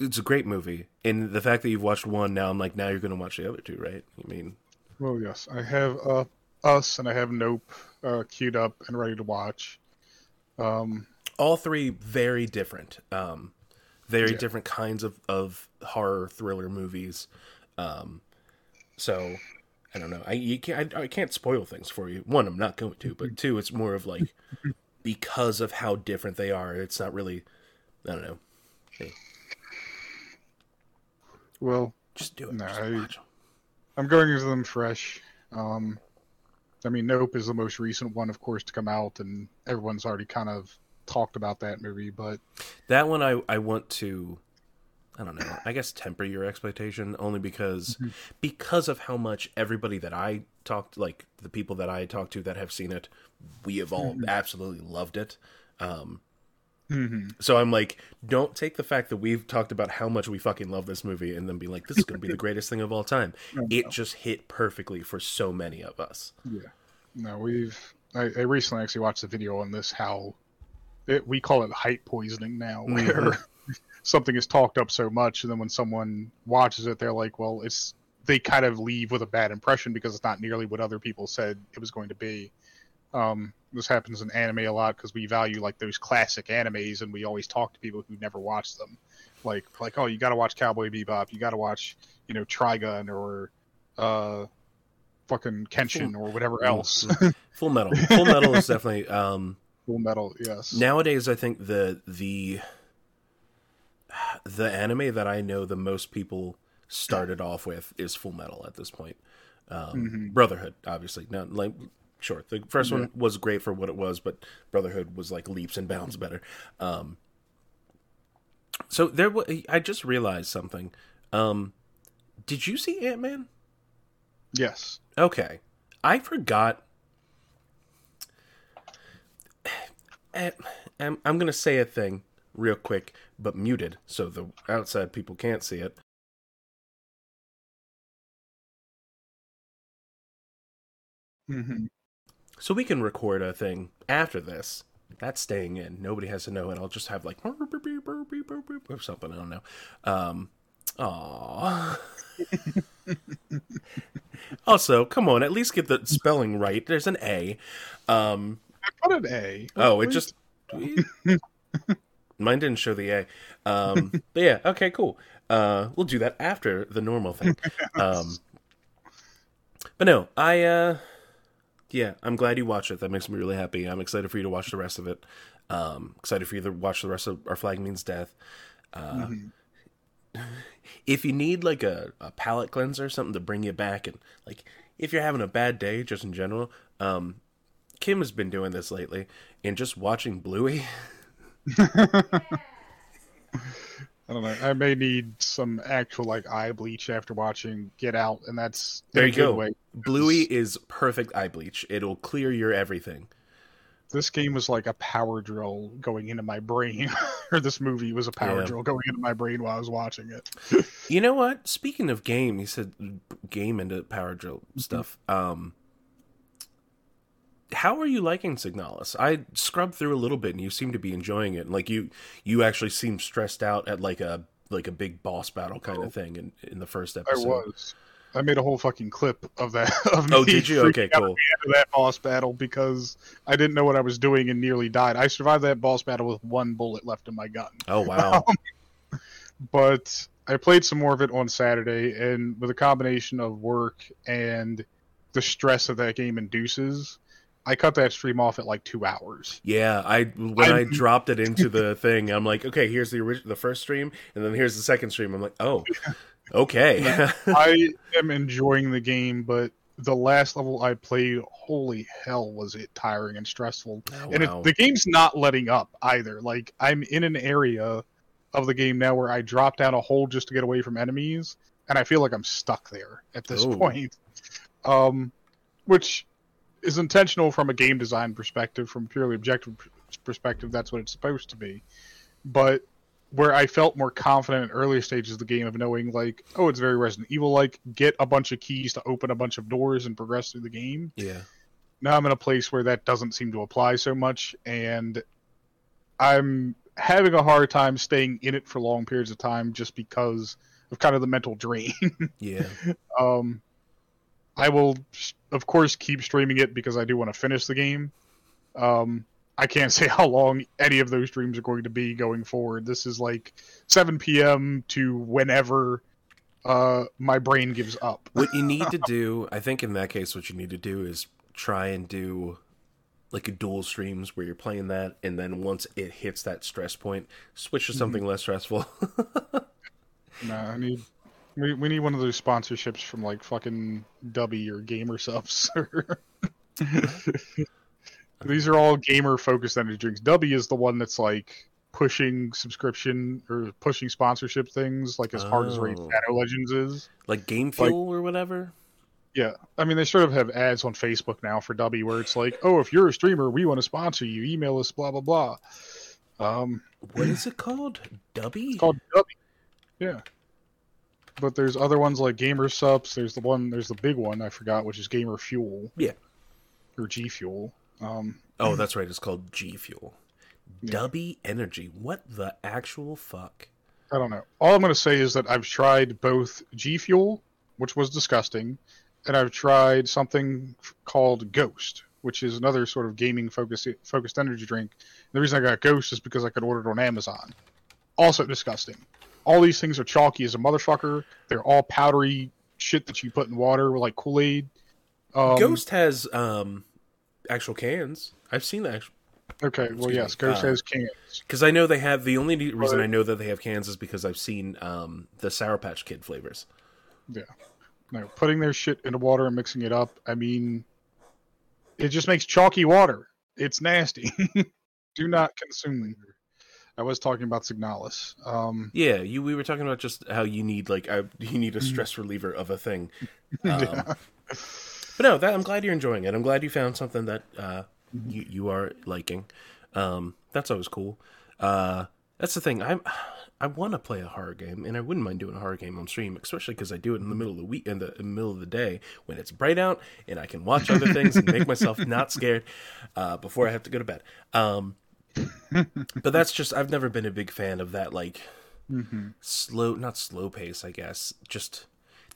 it's a great movie, and the fact that you've watched one now, I'm like, now you're going to watch the other two, right? I mean, well yes i have uh us and i have nope uh queued up and ready to watch um all three very different, um, very Yeah. different kinds of of horror thriller movies. Um, so I don't know. I you can't I, I can't spoil things for you. One, I'm not going to, but [laughs] two, it's more of like because of how different they are. It's not really. I don't know. Hey. well Just do it. No, Just I, I'm going into them fresh um i mean nope is the most recent one of course to come out and everyone's already kind of talked about that movie but That one I I want to I don't know. I guess temper your expectation only because Mm-hmm. because of how much everybody that I talked like the people that I talked to that have seen it, we have all Mm-hmm. absolutely loved it. Um hmm so I'm like, don't take the fact that we've talked about how much we fucking love this movie and then be like, this is going to be the greatest thing of all time. [laughs] It just hit perfectly for so many of us. Yeah. No, we've. I, I recently actually watched a video on this. How it, we call it hype poisoning now, where Mhm. Something is talked up so much, and then when someone watches it, they're like, "Well, it's." They kind of leave with a bad impression because it's not nearly what other people said it was going to be. Um, this happens in anime a lot because we value like those classic animes, and we always talk to people who never watched them, like like oh, you got to watch Cowboy Bebop, you got to watch you know Trigun or uh, fucking Kenshin or whatever else. Full Metal. Full Metal is [laughs] definitely um Full Metal, yes. nowadays I think the the the anime that I know the most people started off with is Full Metal at this point. Um, Mhm. Brotherhood, obviously. Now, like, sure, the first Yeah. one was great for what it was, but Brotherhood was like leaps and bounds better. Um, so there, wa- I just realized something. Um, did you see Ant Man? Yes. Okay. I forgot. [sighs] I'm, I'm going to say a thing real quick, but muted so the outside people can't see it. hmm So we can record a thing after this. That's staying in. Nobody has to know, and I'll just have like or something. I don't know. Um, aw. [laughs] also, come on, at least get the spelling right. There's an A. Um, I put an A. Oh, it just [laughs] [laughs] mine didn't show the A. Um, [laughs] but yeah, okay, cool. Uh, we'll do that after the normal thing. Um, [laughs] but no, I uh, yeah, I'm glad you watched it. That makes me really happy. I'm excited for you to watch the rest of it. Um, excited for you to watch the rest of Our Flag Means Death. Uh, Mhm. [laughs] if you need like a, a palate cleanser, something to bring you back, and like if you're having a bad day, just in general, um, Kim has been doing this lately, and just watching Bluey. I don't know. I may need some actual like eye bleach after watching Get Out, and that's There you good go. Way. Bluey is perfect eye bleach. It'll clear your everything. This game was like a power drill going into my brain, [laughs] or this movie was a power Yeah. drill going into my brain while I was watching it. You know what? Speaking of game, you said game into power drill stuff. Um, how are you liking Signalis? I scrubbed through a little bit, and you seem to be enjoying it. And Like you, you actually seem stressed out at like a like a big boss battle kind of oh. thing in in the first episode. I was. I made a whole fucking clip of that. [laughs] Of Oh, me did you? Okay, cool. at the end of that boss battle because I didn't know what I was doing and nearly died. I survived that boss battle with one bullet left in my gun. Oh [laughs] wow! Um, but I played some more of it on Saturday, and with a combination of work and the stress that that game induces, I cut that stream off at like two hours. Yeah, I when I I'm- dropped it into the [laughs] thing, I'm like, okay, here's the original, the first stream, and then here's the second stream. I'm like, oh, [laughs] okay. [laughs] I am enjoying the game, but the last level I played, holy hell, was it tiring and stressful. Oh, and wow. it, the game's not letting up either. Like I'm in an area of the game now where I drop down a hole just to get away from enemies, and I feel like I'm stuck there at this Ooh. point. Um, which is intentional from a game design perspective, from purely objective perspective. That's what it's supposed to be. But where I felt more confident in earlier stages of the game of knowing like, oh, it's very Resident Evil like, get a bunch of keys to open a bunch of doors and progress through the game yeah, now I'm in a place where that doesn't seem to apply so much, and I'm having a hard time staying in it for long periods of time just because of kind of the mental drain. [laughs] yeah, um, I will, of course, keep streaming it because I do want to finish the game. Um, I can't [laughs] say how long any of those streams are going to be going forward. This is like 7 p.m. to whenever uh, my brain gives up. what you need to [laughs] do, I think, in that case, what you need to do is try and do like a dual streams where you're playing that, and then once it hits that stress point, switch to something less stressful. [laughs] No, I need we, we need one of those sponsorships from like fucking Dubby or Gamer Supps. [laughs] [laughs] These are all gamer focused energy drinks. Dubby is the one that's like pushing subscription or pushing sponsorship things like as hard as Raid Oh. Shadow Legends is. Like Game Fuel or whatever. Yeah, I mean they sort of have ads on Facebook now for W where it's like, oh, if you're a streamer, we want to sponsor you. Email us, blah blah blah. Um, What is it called? Dubby? it's called W. Yeah. But there's other ones like Gamer Supps. There's the one. There's the big one I forgot, which is Gamer Fuel. Yeah. Or G Fuel. Um, Oh, that's right. It's called G Fuel. Yeah. Dubby Energy. What the actual fuck? I don't know. All I'm going to say is that I've tried both G Fuel, which was disgusting, and I've tried something called Ghost, which is another sort of gaming focused focused energy drink. the reason I got Ghost is because I could order it on Amazon. Also disgusting. All these things are chalky as a motherfucker. They're all powdery shit that you put in water like Kool Aid. Um, Ghost has um actual cans. I've seen that Okay, well Excuse yes, me. Ghost Uh, has cans. because I know they have. The only reason But- I know that they have cans is because I've seen um the Sour Patch Kid flavors. Yeah, no, putting their shit into water and mixing it up. I mean, it just makes chalky water. It's nasty. [laughs] Do not consume. I was talking about Signalis. Um, Yeah, you. We were talking about just how you need like a, [laughs] you need a stress reliever of a thing. [laughs] Um, yeah. But no, that I'm glad you're enjoying it. I'm glad you found something that uh, you you are liking. Um, that's always cool. Uh, that's the thing. I'm I want to play a horror game, and I wouldn't mind doing a horror game on stream, especially because I do it in the middle of the week, in the, in the middle of the day when it's bright out, and I can watch other things and make myself [laughs] not scared uh, before I have to go to bed. Um, but that's just I've never been a big fan of that like mhm. slow not slow pace i guess just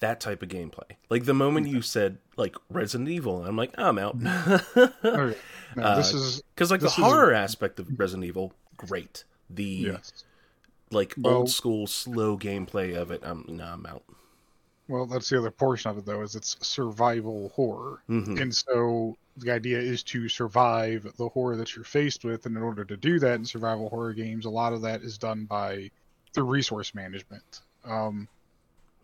that type of gameplay like the moment you said like resident evil i'm like i'm out Okay. [laughs] No, this Uh, is because like the This horror aspect of resident evil great the yes. like Well- old school slow gameplay of it i'm no i'm out Well, that's the other portion of it, though, is it's survival horror, Mhm. and so the idea is to survive the horror that you're faced with, and in order to do that in survival horror games, a lot of that is done by through resource management. Um,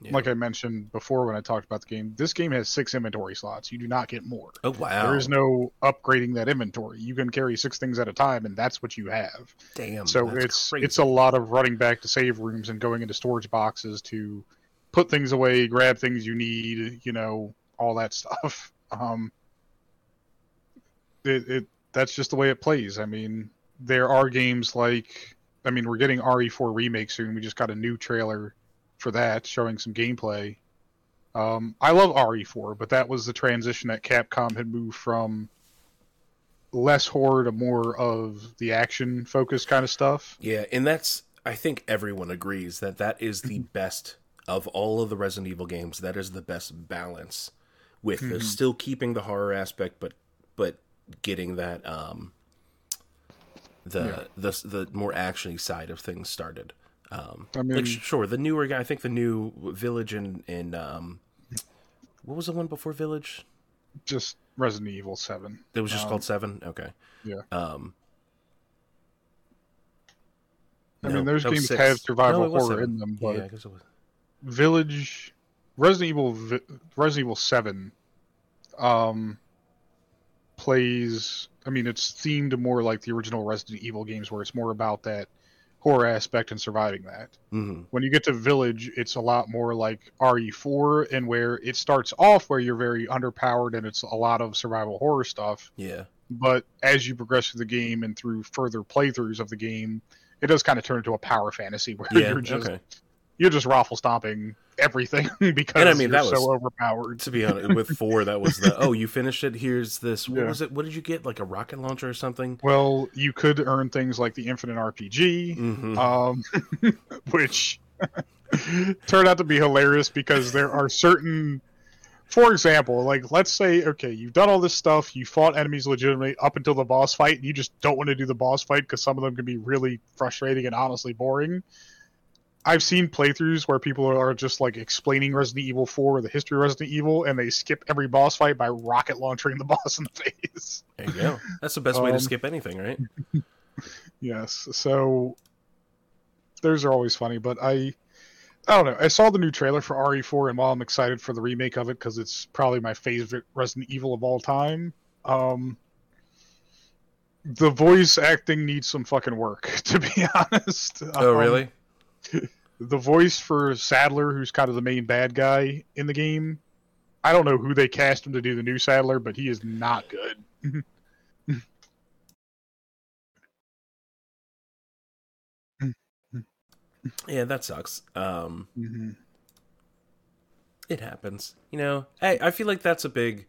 Yeah. Like I mentioned before when I talked about the game, this game has six inventory slots. You do not get more. oh wow There is no upgrading that inventory. You can carry six things at a time, and that's what you have. damn so it's crazy. it's a lot of running back to save rooms and going into storage boxes to put things away, grab things you need, you know, all that stuff. [laughs] Um, it, it that's just the way it plays. I mean, there are games like I mean, we're getting RE4 remake soon. We just got a new trailer for that showing some gameplay. Um, I love RE4, but that was the transition that Capcom had moved from less horror to more of the action focused kind of stuff. Yeah, and that's I think everyone agrees that that is the [clears throat] best of all of the Resident Evil games. That is the best balance with the Mhm. still keeping the horror aspect, but but getting that um the Yeah. the the more actiony side of things started. Um, I mean, like sure, the newer guy. I think the new Village and and um, what was the one before Village? just Resident Evil 7. It was just Um, called Seven. Okay. yeah. Um. I no, mean, those games six. have survival No, horror seven. in them, but yeah, I guess it was. Village, Resident Evil, Resident Evil Seven, um, plays. I mean, it's themed more like the original Resident Evil games, where it's more about that horror aspect and surviving that. hmm When you get to Village, it's a lot more like RE4, and where it starts off where you're very underpowered and it's a lot of survival horror stuff. Yeah. But as you progress through the game and through further playthroughs of the game, it does kind of turn into a power fantasy where Yeah. you're just okay. You're just raffle stomping everything [laughs] because And I mean, you're that was- so overpowered. To be honest, with four, that was the oh, you finished it. Here's this. What Yeah. was it? What did you get? Like a rocket launcher or something? Well, you could earn things like the Infinite RPG, hmm um, [laughs] which [laughs] turned out to be hilarious because there are certain, for example, like let's say, okay, you've done all this stuff, you fought enemies legitimately up until the boss fight, and you just don't want to do the boss fight because some of them can be really frustrating and honestly boring. I've seen playthroughs where people are just like explaining Resident Evil 4 or the history of Resident Evil, and they skip every boss fight by rocket launching the [laughs] boss in the face. There you go. That's the best way to Um, skip anything, right? [laughs] Yes. So those are always funny, but I I don't know. I saw the new trailer for RE4 and while I'm excited for the remake of it cuz it's probably my favorite Resident Evil of all time, um the voice acting needs some fucking work, [laughs] to be honest. Oh, Um, really? [laughs] the voice for Saddler, who's kind of the main bad guy in the game, I don't know who they cast him to do the new Saddler, but he is not good. [laughs] Yeah, that sucks. Um, Mm-hmm. it happens. You know, hey, I feel like that's a big.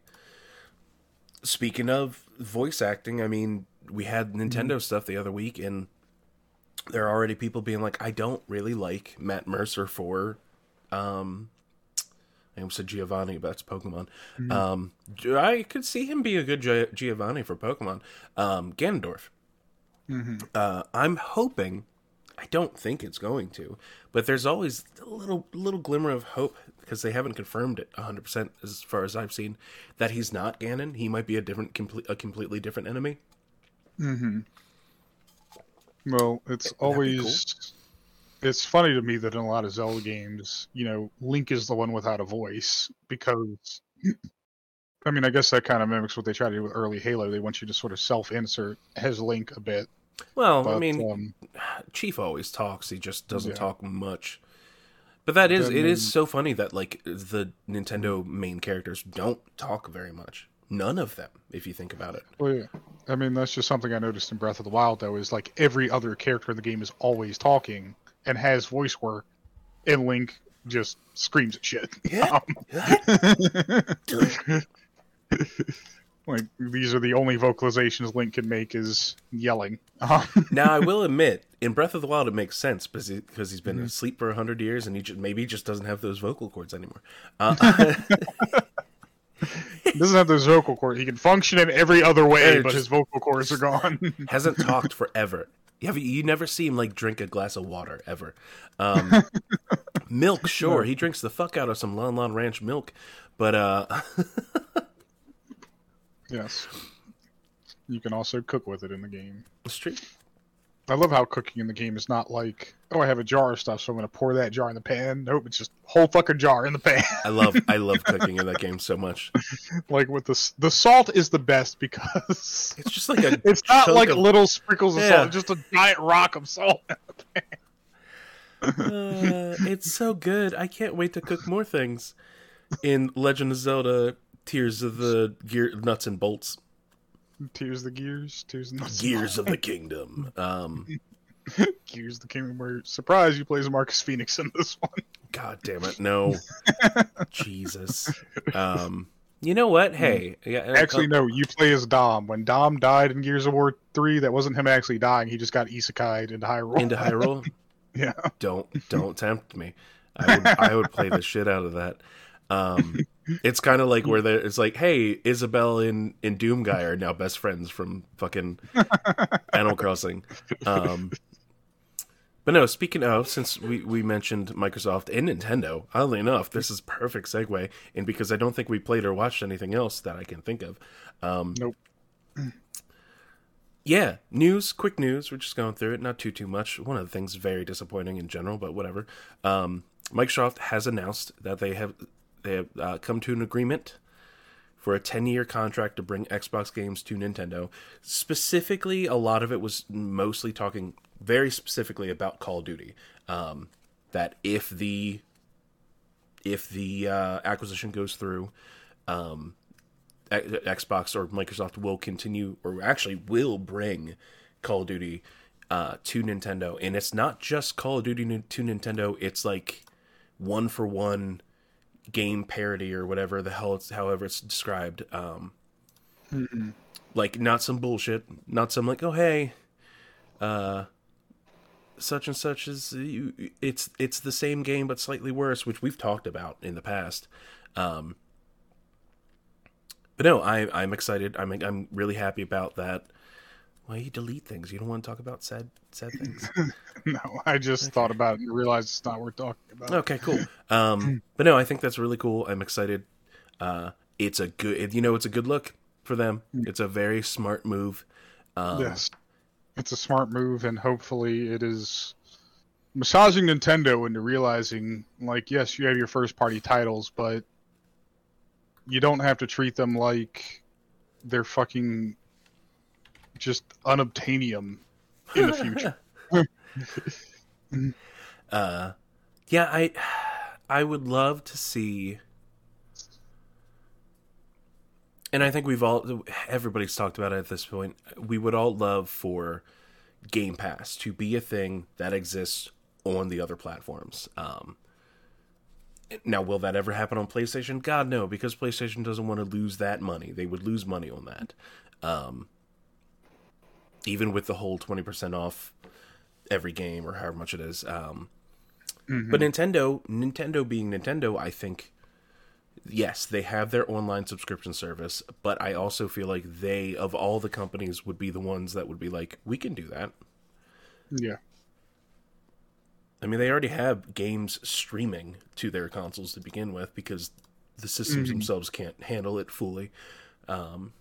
Speaking of voice acting, I mean, we had Nintendo stuff the other week, and there are already people being like, "I don't really like Matt Mercer for." Um, I almost said Giovanni, but that's Pokemon. Um, I could see him be a good Gi- Giovanni for Pokemon. Um, Ganondorf. Mm-hmm. Uh, I'm hoping. I don't think it's going to, but there's always a little little glimmer of hope because they haven't confirmed it 100 percent as far as I've seen that he's not Ganon. He might be a different, complete, a completely different enemy. Mm-hmm. Well, it's That'd be always it's funny to me that in a lot of Zelda games, you know, Link is the one without a voice because I mean, I guess that kind of mimics what they try to do with early Halo. They want you to sort of self-insert as Link a bit. Well, But, I mean, um, [sighs] Chief always talks. He just doesn't Yeah. talk much. But that is Then- it is so funny that like the Nintendo main characters don't talk very much. None of them, if you think about it. well, yeah. I mean, that's just something I noticed in Breath of the Wild, though, is like every other character in the game is always talking and has voice work, and Link just screams at shit. Yeah. [laughs] Um, [laughs] like these are the only vocalizations Link can make is yelling. [laughs] Now I will admit, in Breath of the Wild, it makes sense because he, because he's Mm-hmm. been asleep for hundred years and he just, maybe he just doesn't have those vocal cords anymore. Uh, doesn't have those vocal cords. He can function in every other way, but his vocal cords are gone. [laughs] hasn't talked forever. You, have, you never see him like drink a glass of water ever. Um, [laughs] milk, sure, he drinks the fuck out of some Lon Lon Ranch milk, but uh, [laughs] yes. You can also cook with it in the game. it's true. I love how cooking in the game is not like, oh, I have a jar of stuff, so I'm going to pour that jar in the pan. Nope, it's just whole fucking jar in the pan. I love I love [laughs] cooking in that game so much. like with the the salt is the best because [laughs] It's just like a [laughs] it's not like of- little sprinkles of Yeah. salt, just a giant rock of salt. Uh, it's so good. I can't wait to cook more things in Legend of Zelda: Tears of the Gear Nuts and Bolts. Tears of the gears, tears the. Gears of the [laughs] Kingdom. Um, gears of the kingdom. Where surprise, you play as Marcus Phoenix in this one. God damn it, no, [laughs] Jesus. Um, you know what? Hey, yeah, uh, Actually, no, you play as Dom. When Dom died in Gears of War three, that wasn't him actually dying. He just got isekai'd into Hyrule. into Hyrule. [laughs] yeah. Don't don't tempt me. I would I would play the shit out of that. Um, it's kind of like where there, it's like, hey, Isabelle and and Doom guy are now best friends from fucking [laughs] Animal Crossing. Um, but no, speaking of, since we we mentioned Microsoft and Nintendo, oddly enough, this is perfect segue, and because I don't think we played or watched anything else that I can think of. Um, Nope. [clears throat] yeah, news, quick news. We're just going through it, not too too much. One of the things very disappointing in general, but whatever. Um, Microsoft has announced that they have they have uh, come to an agreement for a 10 year contract to bring Xbox games to Nintendo. Specifically, a lot of it was mostly talking very specifically about Call of Duty. Um, that if the if the uh, acquisition goes through, um, Xbox or Microsoft will continue, or actually will bring Call of Duty uh, to Nintendo. And it's not just Call of Duty to Nintendo; it's like one for one game parity or whatever the hell it's however it's described. Um, like not some bullshit, not some like oh hey, uh, such and such is you. It's it's the same game but slightly worse, which we've talked about in the past. Um, but no, I I'm excited. I'm I'm really happy about that. Why you delete things? You don't want to talk about sad sad things. [laughs] No, I just thought about it and realized it's not worth talking about. Okay, cool. [laughs] Um, but no, I think that's really cool. I'm excited. Uh, it's a good, you know, it's a good look for them. It's a very smart move. Um, yes, it's a smart move, and hopefully it is massaging Nintendo into realizing, like, yes, you have your first party titles, but you don't have to treat them like they're fucking just unobtainium in the future. [laughs] [laughs] uh, yeah, I I would love to see. And I think we've all, everybody's talked about it at this point. We would all love for Game Pass to be a thing that exists on the other platforms. Um, now, will that ever happen on PlayStation? God, no, because PlayStation doesn't want to lose that money. They would lose money on that. Um, even with the whole 20% off every game or however much it is. Um, mm-hmm. But Nintendo, Nintendo being Nintendo, I think, yes, they have their online subscription service, but I also feel like they, of all the companies, would be the ones that would be like, we can do that. Yeah. I mean, they already have games streaming to their consoles to begin with because the systems mm-hmm. themselves can't handle it fully. Um,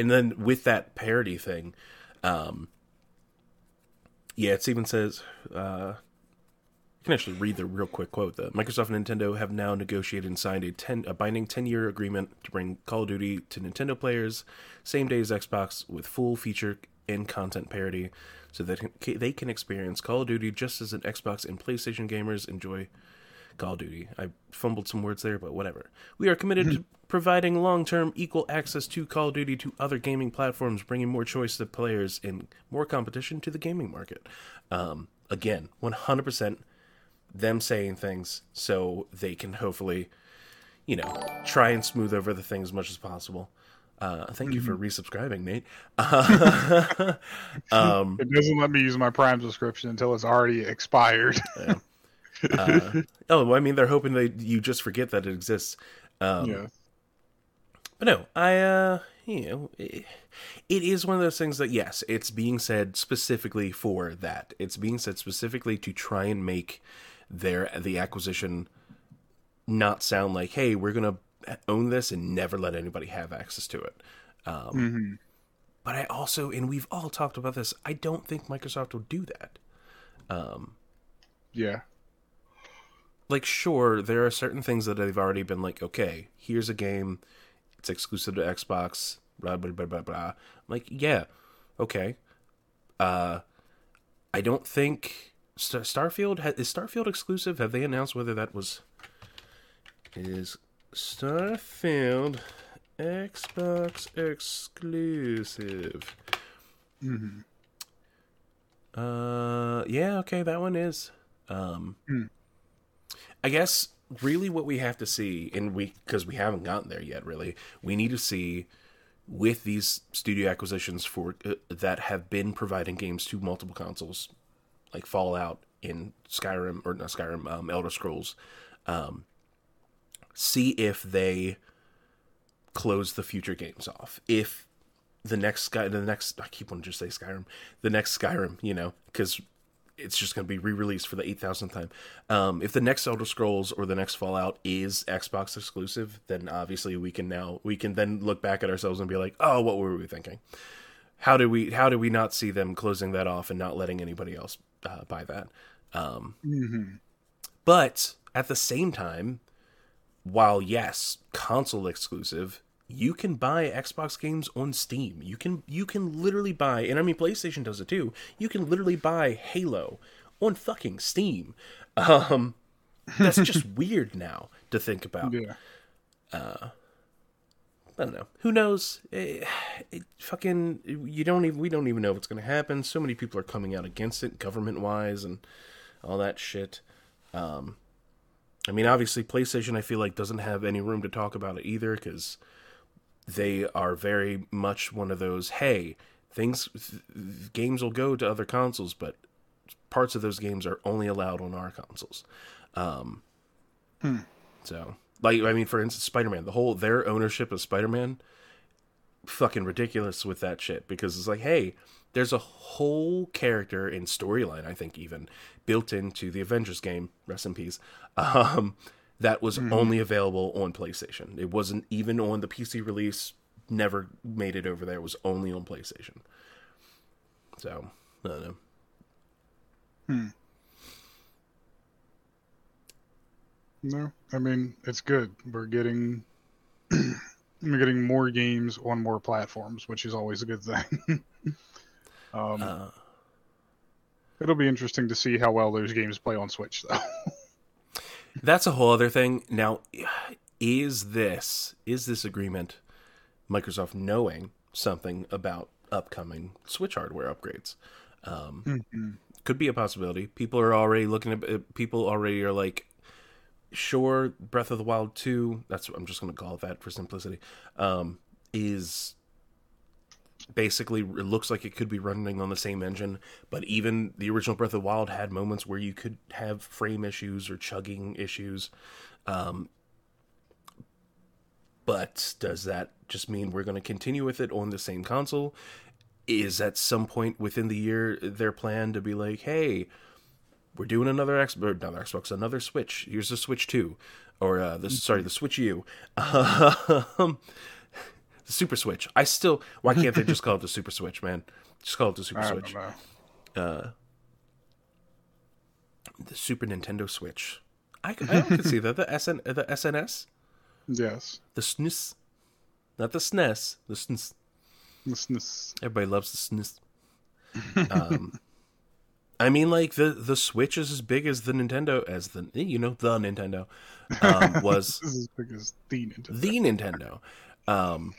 and then with that parity thing, um, yeah, it even says uh, you can actually read the real quick quote. that Microsoft and Nintendo have now negotiated and signed a ten a binding ten year agreement to bring Call of Duty to Nintendo players same day as Xbox with full feature and content parity so that they can experience Call of Duty just as an Xbox and PlayStation gamers enjoy Call of Duty. I fumbled some words there, but whatever. We are committed [clears throat] to providing long term equal access to Call of Duty to other gaming platforms, bringing more choice to players and more competition to the gaming market. Um, again, 100% them saying things so they can hopefully, you know, try and smooth over the thing as much as possible. Uh, thank you for mm-hmm. resubscribing, Nate. [laughs] um, it doesn't let me use my Prime subscription until it's already expired. yeah. uh, [laughs] oh, I mean, they're hoping that you just forget that it exists. Um, yeah. But no, I, uh, you know, it, it is one of those things that, yes, it's being said specifically for that. It's being said specifically to try and make their the acquisition not sound like, hey, we're gonna own this and never let anybody have access to it. Um, mm-hmm. But I also, and we've all talked about this, I don't think Microsoft will do that. Um, yeah. Like, sure, there are certain things that they've already been like, okay, here's a game, it's exclusive to Xbox, blah, blah, blah, blah, blah. I'm like, yeah, okay. Uh, I don't think Star- Starfield, ha- is Starfield exclusive? Have they announced whether that was. Is Starfield Xbox exclusive. Mm-hmm. Uh, yeah, okay, that one is. Um, mm. I guess really what we have to see, and we because we haven't gotten there yet. Really, we need to see with these studio acquisitions for uh, that have been providing games to multiple consoles, like Fallout in Skyrim or not Skyrim, um, Elder Scrolls. Um, see if they close the future games off. If the next Sky, the next I keep wanting to just say Skyrim, the next Skyrim, you know, because it's just going to be re-released for the eight thousandth time. Um, if the next Elder Scrolls or the next Fallout is Xbox exclusive, then obviously we can now we can then look back at ourselves and be like, oh, what were we thinking? How did we how did we not see them closing that off and not letting anybody else uh, buy that? Um, mm-hmm. But at the same time, while yes, console exclusive, you can buy Xbox games on Steam. You can you can literally buy, and I mean PlayStation does it too. You can literally buy Halo on fucking Steam. Um, that's [laughs] just weird now to think about. Yeah. Uh, I don't know. Who knows? It, it, fucking you don't even we don't even know what's going to happen. So many people are coming out against it, government wise, and all that shit. Um, I mean, obviously, PlayStation, I feel like, doesn't have any room to talk about it either because they are very much one of those, hey, things, th- games will go to other consoles, but parts of those games are only allowed on our consoles. Um, hmm. So, like, I mean, for instance, Spider Man, the whole, their ownership of Spider Man, fucking ridiculous with that shit because it's like, hey, there's a whole character and storyline, I think, even built into the Avengers game. Rest in peace. [laughs] Um, that was mm. only available on PlayStation. It wasn't even on the PC release. Never made it over there. It was only on PlayStation. So I don't know. Hmm. No, I mean it's good. We're getting [clears throat] we're getting more games on more platforms, which is always a good thing. [laughs] um, Uh, it'll be interesting to see how well those games play on Switch, though. [laughs] that's a whole other thing. Now, is this is this agreement Microsoft knowing something about upcoming Switch hardware upgrades? Um, Mhm. could be a possibility. People are already looking at uh, people already are like, sure, Breath of the Wild two. That's what I'm just going to call it that for simplicity. Um, is basically it looks like it could be running on the same engine, but even the original Breath of the Wild had moments where you could have frame issues or chugging issues. Um, but does that just mean we're going to continue with it on the same console? Is at some point within the year their plan to be like, hey, we're doing another X, or another Xbox, another Switch. Here's the Switch Two, or uh, the sorry, the Switch U, [laughs] um, the Super Switch. I still, why can't they just call it the Super Switch, man? Just call it the Super I Switch. Uh, the Super Nintendo Switch. I can [laughs] see that the SN, the SNS, Yes. the SNES, not the SNES, the SNES. This, this, Everybody loves the SNES. Um, I mean, like the the Switch is as big as the Nintendo, as the you know the Nintendo um, [laughs] was this is as big as the Nintendo. the Nintendo. Um,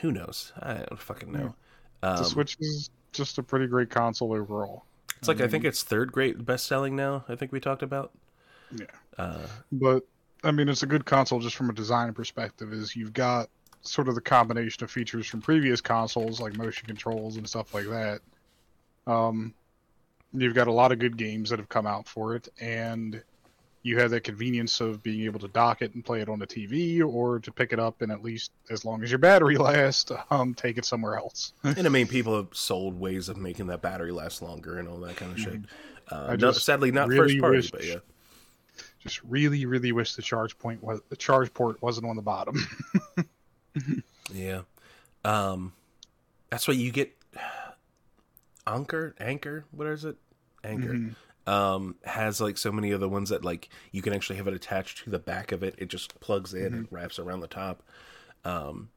who knows? I don't fucking know. Um, the Switch is just a pretty great console overall. it's like I think it's third great best selling now. I think we talked about. Yeah. Uh, But I mean, it's a good console just from a design perspective. Is you've got sort of the combination of features from previous consoles like motion controls and stuff like that. Um, you've got a lot of good games that have come out for it, and you have that convenience of being able to dock it and play it on the TV, or to pick it up and at least as long as your battery [laughs] lasts, um, take it somewhere else. [laughs] and I mean, people have sold ways of making that battery last longer and all that kind of shit. Uh, I no, just sadly, not really first party, wish- but yeah. Just really, really wish the charge point was the charge port wasn't on the bottom. [laughs] Yeah. Um that's what you get [sighs] Anker, Anker, what is it? Anker. Mhm. Um has like so many of the ones that like you can actually have it attached to the back of it. It just plugs in and wraps around the top. Um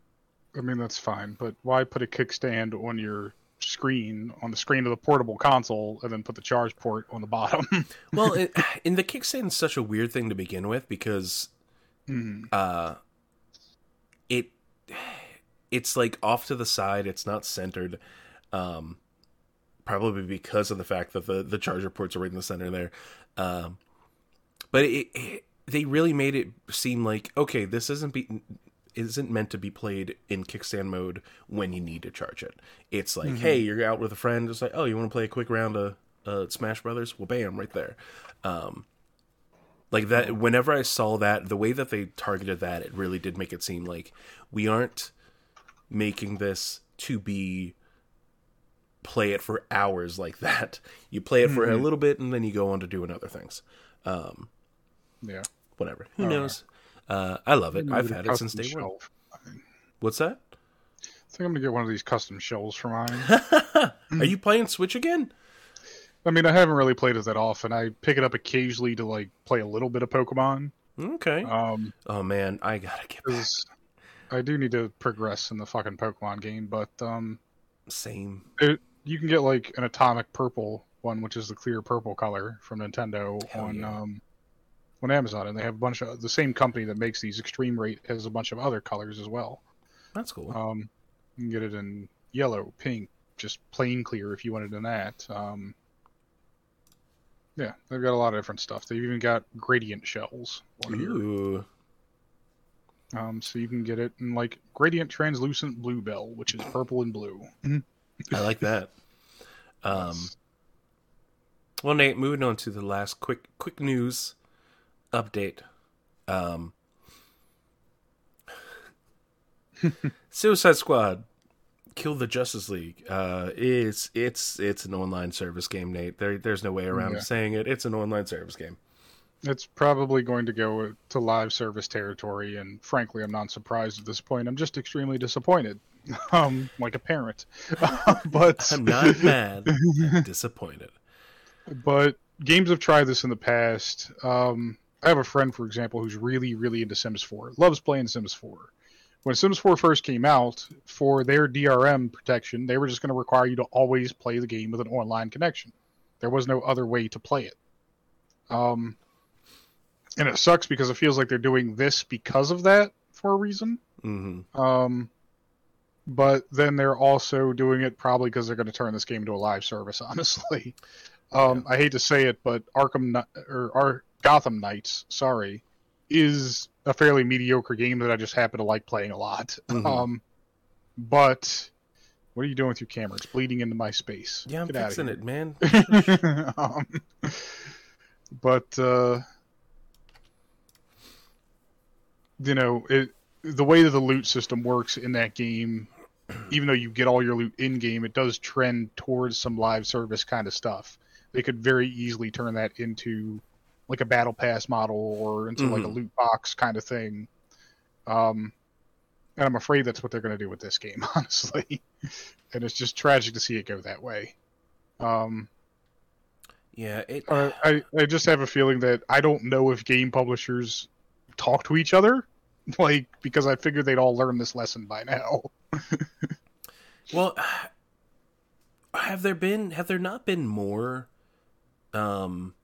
I mean, that's fine, but why put a kickstand on your screen, on the screen of the portable console, and then put the charge port on the bottom? [laughs] well, it, in the kickstand's such a weird thing to begin with because Mhm. uh it it's like off to the side, it's not centered. Um probably because of the fact that the the charger ports are right in the center there. Um but it, it they really made it seem like okay, this isn't be isn't meant to be played in kickstand mode when you need to charge it. It's like, hey, you're out with a friend, it's like, oh, you want to play a quick round of uh, Smash Brothers? Well, bam, right there. Um, like that. Whenever I saw that, the way that they targeted that, it really did make it seem like we aren't making this to be play it for hours like that. [laughs] You play it for a little bit and then you go on to doing other things. Um, yeah. whatever. Who right. knows? Uh, I love it. I've had it since day one. shell for mine. What's that? I think I'm gonna get one of these custom shells for mine. [laughs] Are you playing Switch again? I mean, I haven't really played it that often. I pick it up occasionally to like play a little bit of Pokemon. Okay. Um, oh man, I gotta get back. 'cause I do need to progress in the fucking Pokemon game, but um, Same. it, you can get like an atomic purple one, which is the clear purple color from Nintendo Hell on yeah. um, on Amazon, and they have a bunch of the same company that makes these Extreme Rate has a bunch of other colors as well. That's cool. Um, you can get it in yellow, pink, just plain clear if you want it in that. Um, yeah, they've got a lot of different stuff. They've even got gradient shells on here. Ooh. Um, so you can get it in like gradient translucent bluebell, which is purple and blue. I like that. Um, well, Nate, moving on to the last quick quick news update. Um, [laughs] Suicide Squad, Kill the Justice League. Uh, it's it's it's an online service game, Nate. There there's no way around Yeah. saying it. It's an online service game. It's probably going to go to live service territory, and frankly, I'm not surprised at this point. I'm just extremely disappointed, [laughs] um, like a parent. [laughs] but I'm not mad. I'm [laughs] disappointed. but games have tried this in the past. Um, I have a friend, for example, who's really, really into Sims 4, loves playing Sims 4. When Sims 4 first came out, for their DRM protection, they were just going to require you to always play the game with an online connection. There was no other way to play it. Um, and it sucks because it feels like they're doing this because of that for a reason. Mm-hmm. Um, but then they're also doing it probably because they're going to turn this game into a live service. [laughs] Honestly, um, I hate to say it, but Arkham or Ar- Gotham Knights, sorry, is a fairly mediocre game that I just happen to like playing a lot. Mhm. Um, but what are you doing with your camera? It's bleeding into my space. Yeah, I'm Get fixing it, man. [laughs] [laughs] um, but uh, you know, it the way that the loot system works in that game, even though you get all your loot in game, it does trend towards some live service kind of stuff. They could very easily turn that into like a battle pass model or into like a Mhm. loot box kind of thing. Um, and I'm afraid that's what they're going to do with this game, [laughs] honestly. and it's just tragic to see it go that way. Um, Yeah, it. I, I just have a feeling that I don't know if game publishers talk to each other, [laughs] like because I figured they'd all learn this lesson by now. [laughs] Well, have there been have there not been more um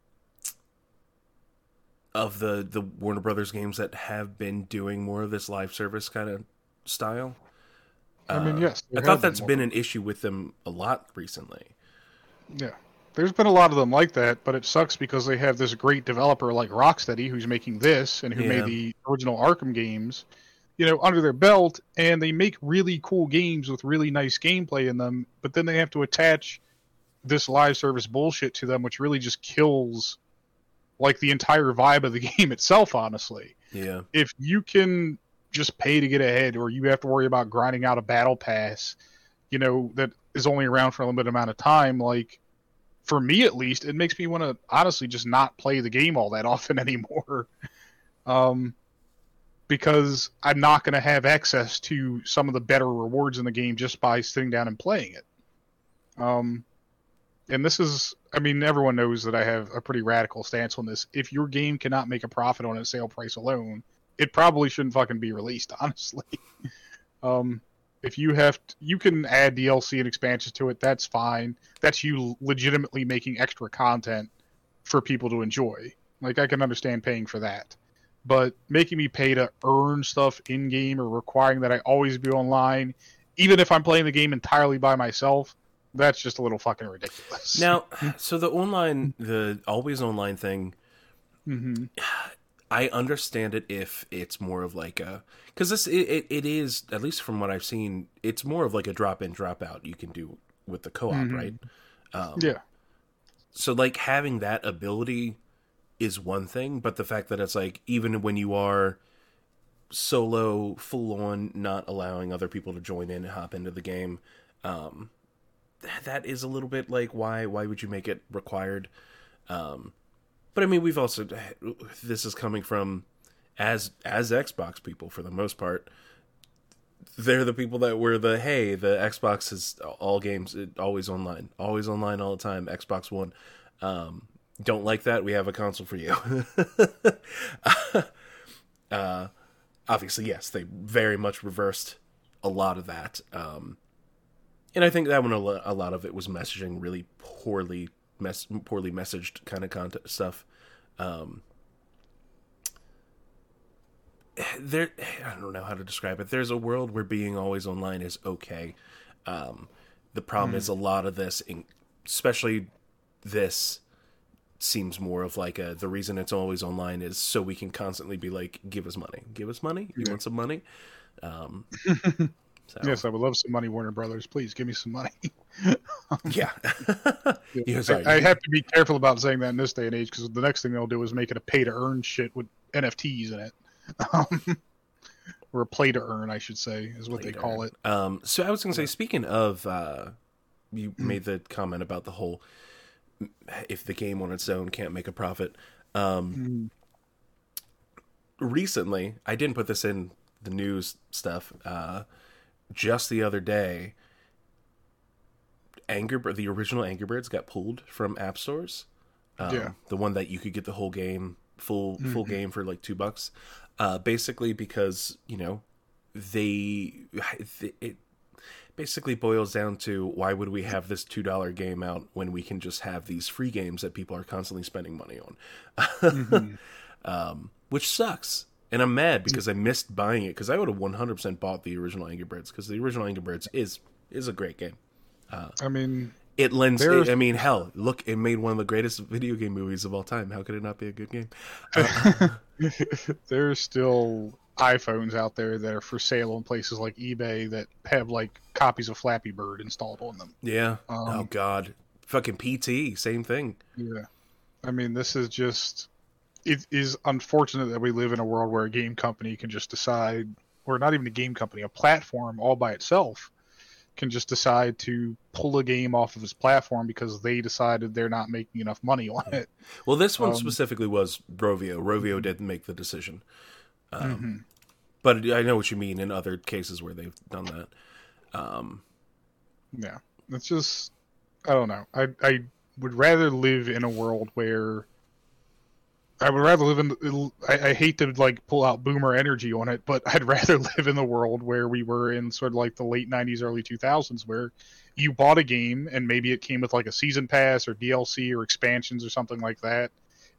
of the the Warner Brothers games that have been doing more of this live service kind of style? I mean, Uh, yes, I thought that's more. been an issue with them a lot recently. Yeah. There's been a lot of them like that, but it sucks because they have this great developer like Rocksteady who's making this and who Yeah. made the original Arkham games, you know, under their belt, and they make really cool games with really nice gameplay in them, but then they have to attach this live service bullshit to them, which really just kills like the entire vibe of the [laughs] game itself, honestly Yeah, if you can just pay to get ahead or you have to worry about grinding out a battle pass you know that is only around for a limited amount of time like for me at least it makes me want to honestly just not play the game all that [laughs] often anymore. Um because i'm not going to have access to some of the better rewards in the game just by sitting down and playing it. Um and this is i mean everyone knows that i have a pretty radical stance on this. If your game cannot make a profit on its sale price alone it probably shouldn't fucking be released [laughs] honestly. [laughs] Um if you have t you can add dlc and expansions to it that's fine. That's you legitimately making extra content for people to enjoy. Like i can understand paying for that. But making me pay to earn stuff in game or requiring that i always be online even if i'm playing the game entirely by myself that's just a little fucking ridiculous. Now, so the online, the always online thing, [sighs] hmm I understand it if it's more of like a because this it, it, it is at least from what I've seen, it's more of like a drop in drop out you can do with the co op, Mhm. right? Um, yeah So like having that ability is one thing, but the fact that it's like even when you are solo, full on, not allowing other people to join in and hop into the game, um, th- that is a little bit like why why would you make it required? Um, but I mean, we've also this is coming from as as Xbox people for the most part. They're the people that were the hey, the Xbox is all games always online, always online all the time. Xbox One, um, don't like that. We have a console for you. [laughs] uh, obviously, yes, they very much reversed a lot of that. Um, and I think that one a lot of it was messaging really poorly, mess poorly messaged kind of content stuff. Um, there, I don't know how to describe it. There's a world where being always online is okay. Um, the problem is a lot of this, in- especially this, seems more of like a the reason it's always online is so we can constantly be like, give us money, give us money. You Yeah. want some money? Um, [laughs] so, yes i would love some money warner brothers please give me some money [laughs] yeah. I, I have to be careful about saying that in this day and age because the next thing they'll do is make it a pay to earn shit with NFTs in it, um, [laughs] or a play to earn, I should say, is what they call it. Um, so I was going to say, speaking of, uh, you [clears throat] made the comment about the whole if the game on its own can't make a profit. Um, recently, I didn't put this in the news stuff. Uh, just the other day, Angry Bir- the original Angry Birds got pulled from app stores. Um, Yeah. the one that you could get the whole game full full game for like two bucks. Uh, basically because you know they it basically boils down to why would we have this two dollar game out when we can just have these free games that people are constantly spending money on, [laughs] um, which sucks. And I'm mad because I missed buying it because I would have 100% bought the original Angry Birds because the original Angry Birds is is a great game. I mean, It lends. There's- I mean, hell, look, it made one of the greatest video game movies of all time. How could it not be a good game? [laughs] there's still iPhones out there that are for sale on places like eBay that have like copies of Flappy Bird installed on them. Yeah. Um, oh God, fucking PT, same thing. Yeah. I mean, this is just. It is unfortunate that we live in a world where a game company can just decide, or not even a game company, a platform all by itself can just decide to pull a game off of its platform because they decided they're not making enough money on it. Well, this one Um, specifically was Rovio. Rovio didn't make the decision, um, Mhm. but I know what you mean in other cases where they've done that. Um, Yeah, it's just I don't know. I I would rather live in a world where I would rather live in. I, I hate to like pull out boomer energy on it, but I'd [laughs] rather live in the world where we were in sort of like the late '90s, early 2000s, where you bought a game and maybe it came with like a season pass or DLC or expansions or something like that,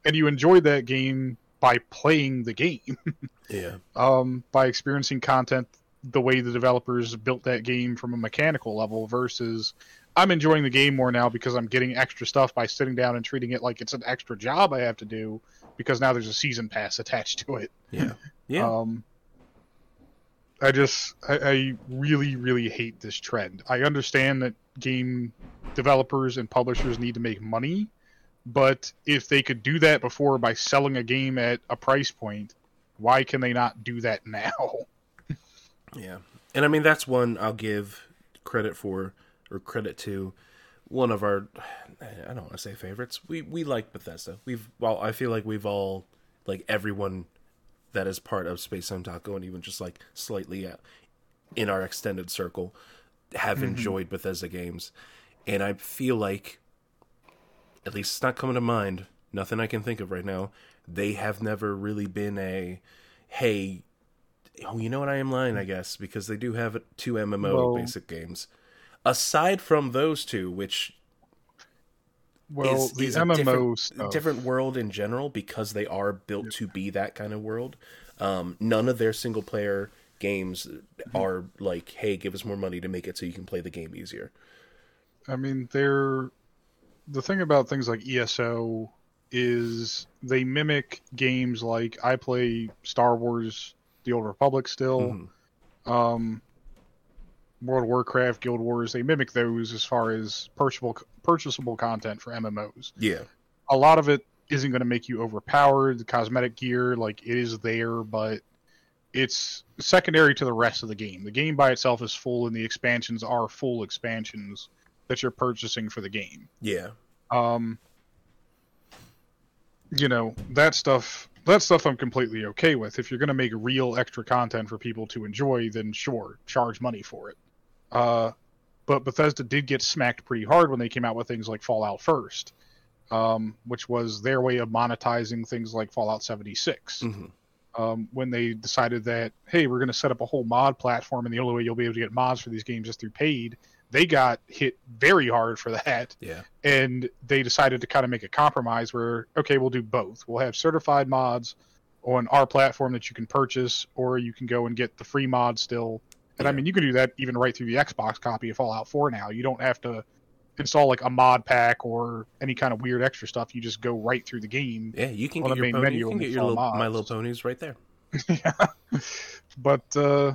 and you enjoyed that game by playing the game [laughs] yeah, um, by experiencing content the way the developers built that game from a mechanical level versus I'm enjoying the game more now because I'm getting extra stuff by sitting down and treating it like it's an extra job I have to do because now there's a season pass attached to it. yeah, yeah. [laughs] Um, I just I, I really really hate this trend. I understand that game developers and publishers need to make money, but if they could do that before by selling a game at a price point, why can they not do that now? [laughs] Yeah, and I mean that's one I'll give credit for or credit to. One of our, I don't want to say favorites. We we like Bethesda. We've well, I feel like we've all like everyone that is part of Space Time Taco and even just like slightly uh, in our extended circle have enjoyed Bethesda games, and I feel like at least it's not coming to mind. Nothing I can think of right now. They have never really been a hey Oh, you know what? I am lying, I guess, because they do have two MMO Well- basic games. Aside from those two, which Well, is, the is a MMO different, stuff. different world in general, because they are built to be that kind of world. Um, none of their single player games are like, "Hey, give us more money to make it so you can play the game easier." I mean, they're the thing about things like ESO is they mimic games like I play Star Wars: The Old Republic still, Mhm. um, World of Warcraft, Guild Wars. They mimic those as far as purchasable purchasable content for MMOs. Yeah, A lot of it isn't going to make you overpowered. The cosmetic gear, like it is there, but it's secondary to the rest of the game. The game by itself is full, and the expansions are full expansions that you're purchasing for the game. yeah, Um, you know that stuff. That stuff I'm completely okay with. If you're going to make real extra content for people to enjoy, then sure, charge money for it. Uh, but Bethesda did get smacked pretty hard when they came out with things like Fallout First, um, which was their way of monetizing things like Fallout 76 hmm um, when they decided that hey we're going to set up a whole mod platform and the only way you'll be able to get mods for these games is through paid they got hit very hard for that. Yeah, and they decided to kind of make a compromise where okay we'll do both. We'll have certified mods on our platform that you can purchase or you can go and get the free mod still and i mean you can do that even right through the xbox copy of fallout 4 now you don't have to install like a mod pack or any kind of weird extra stuff you just go right through the game yeah. You can get your pony. menu You can get your little, My. Little Ponies right there. [laughs] yeah. But uh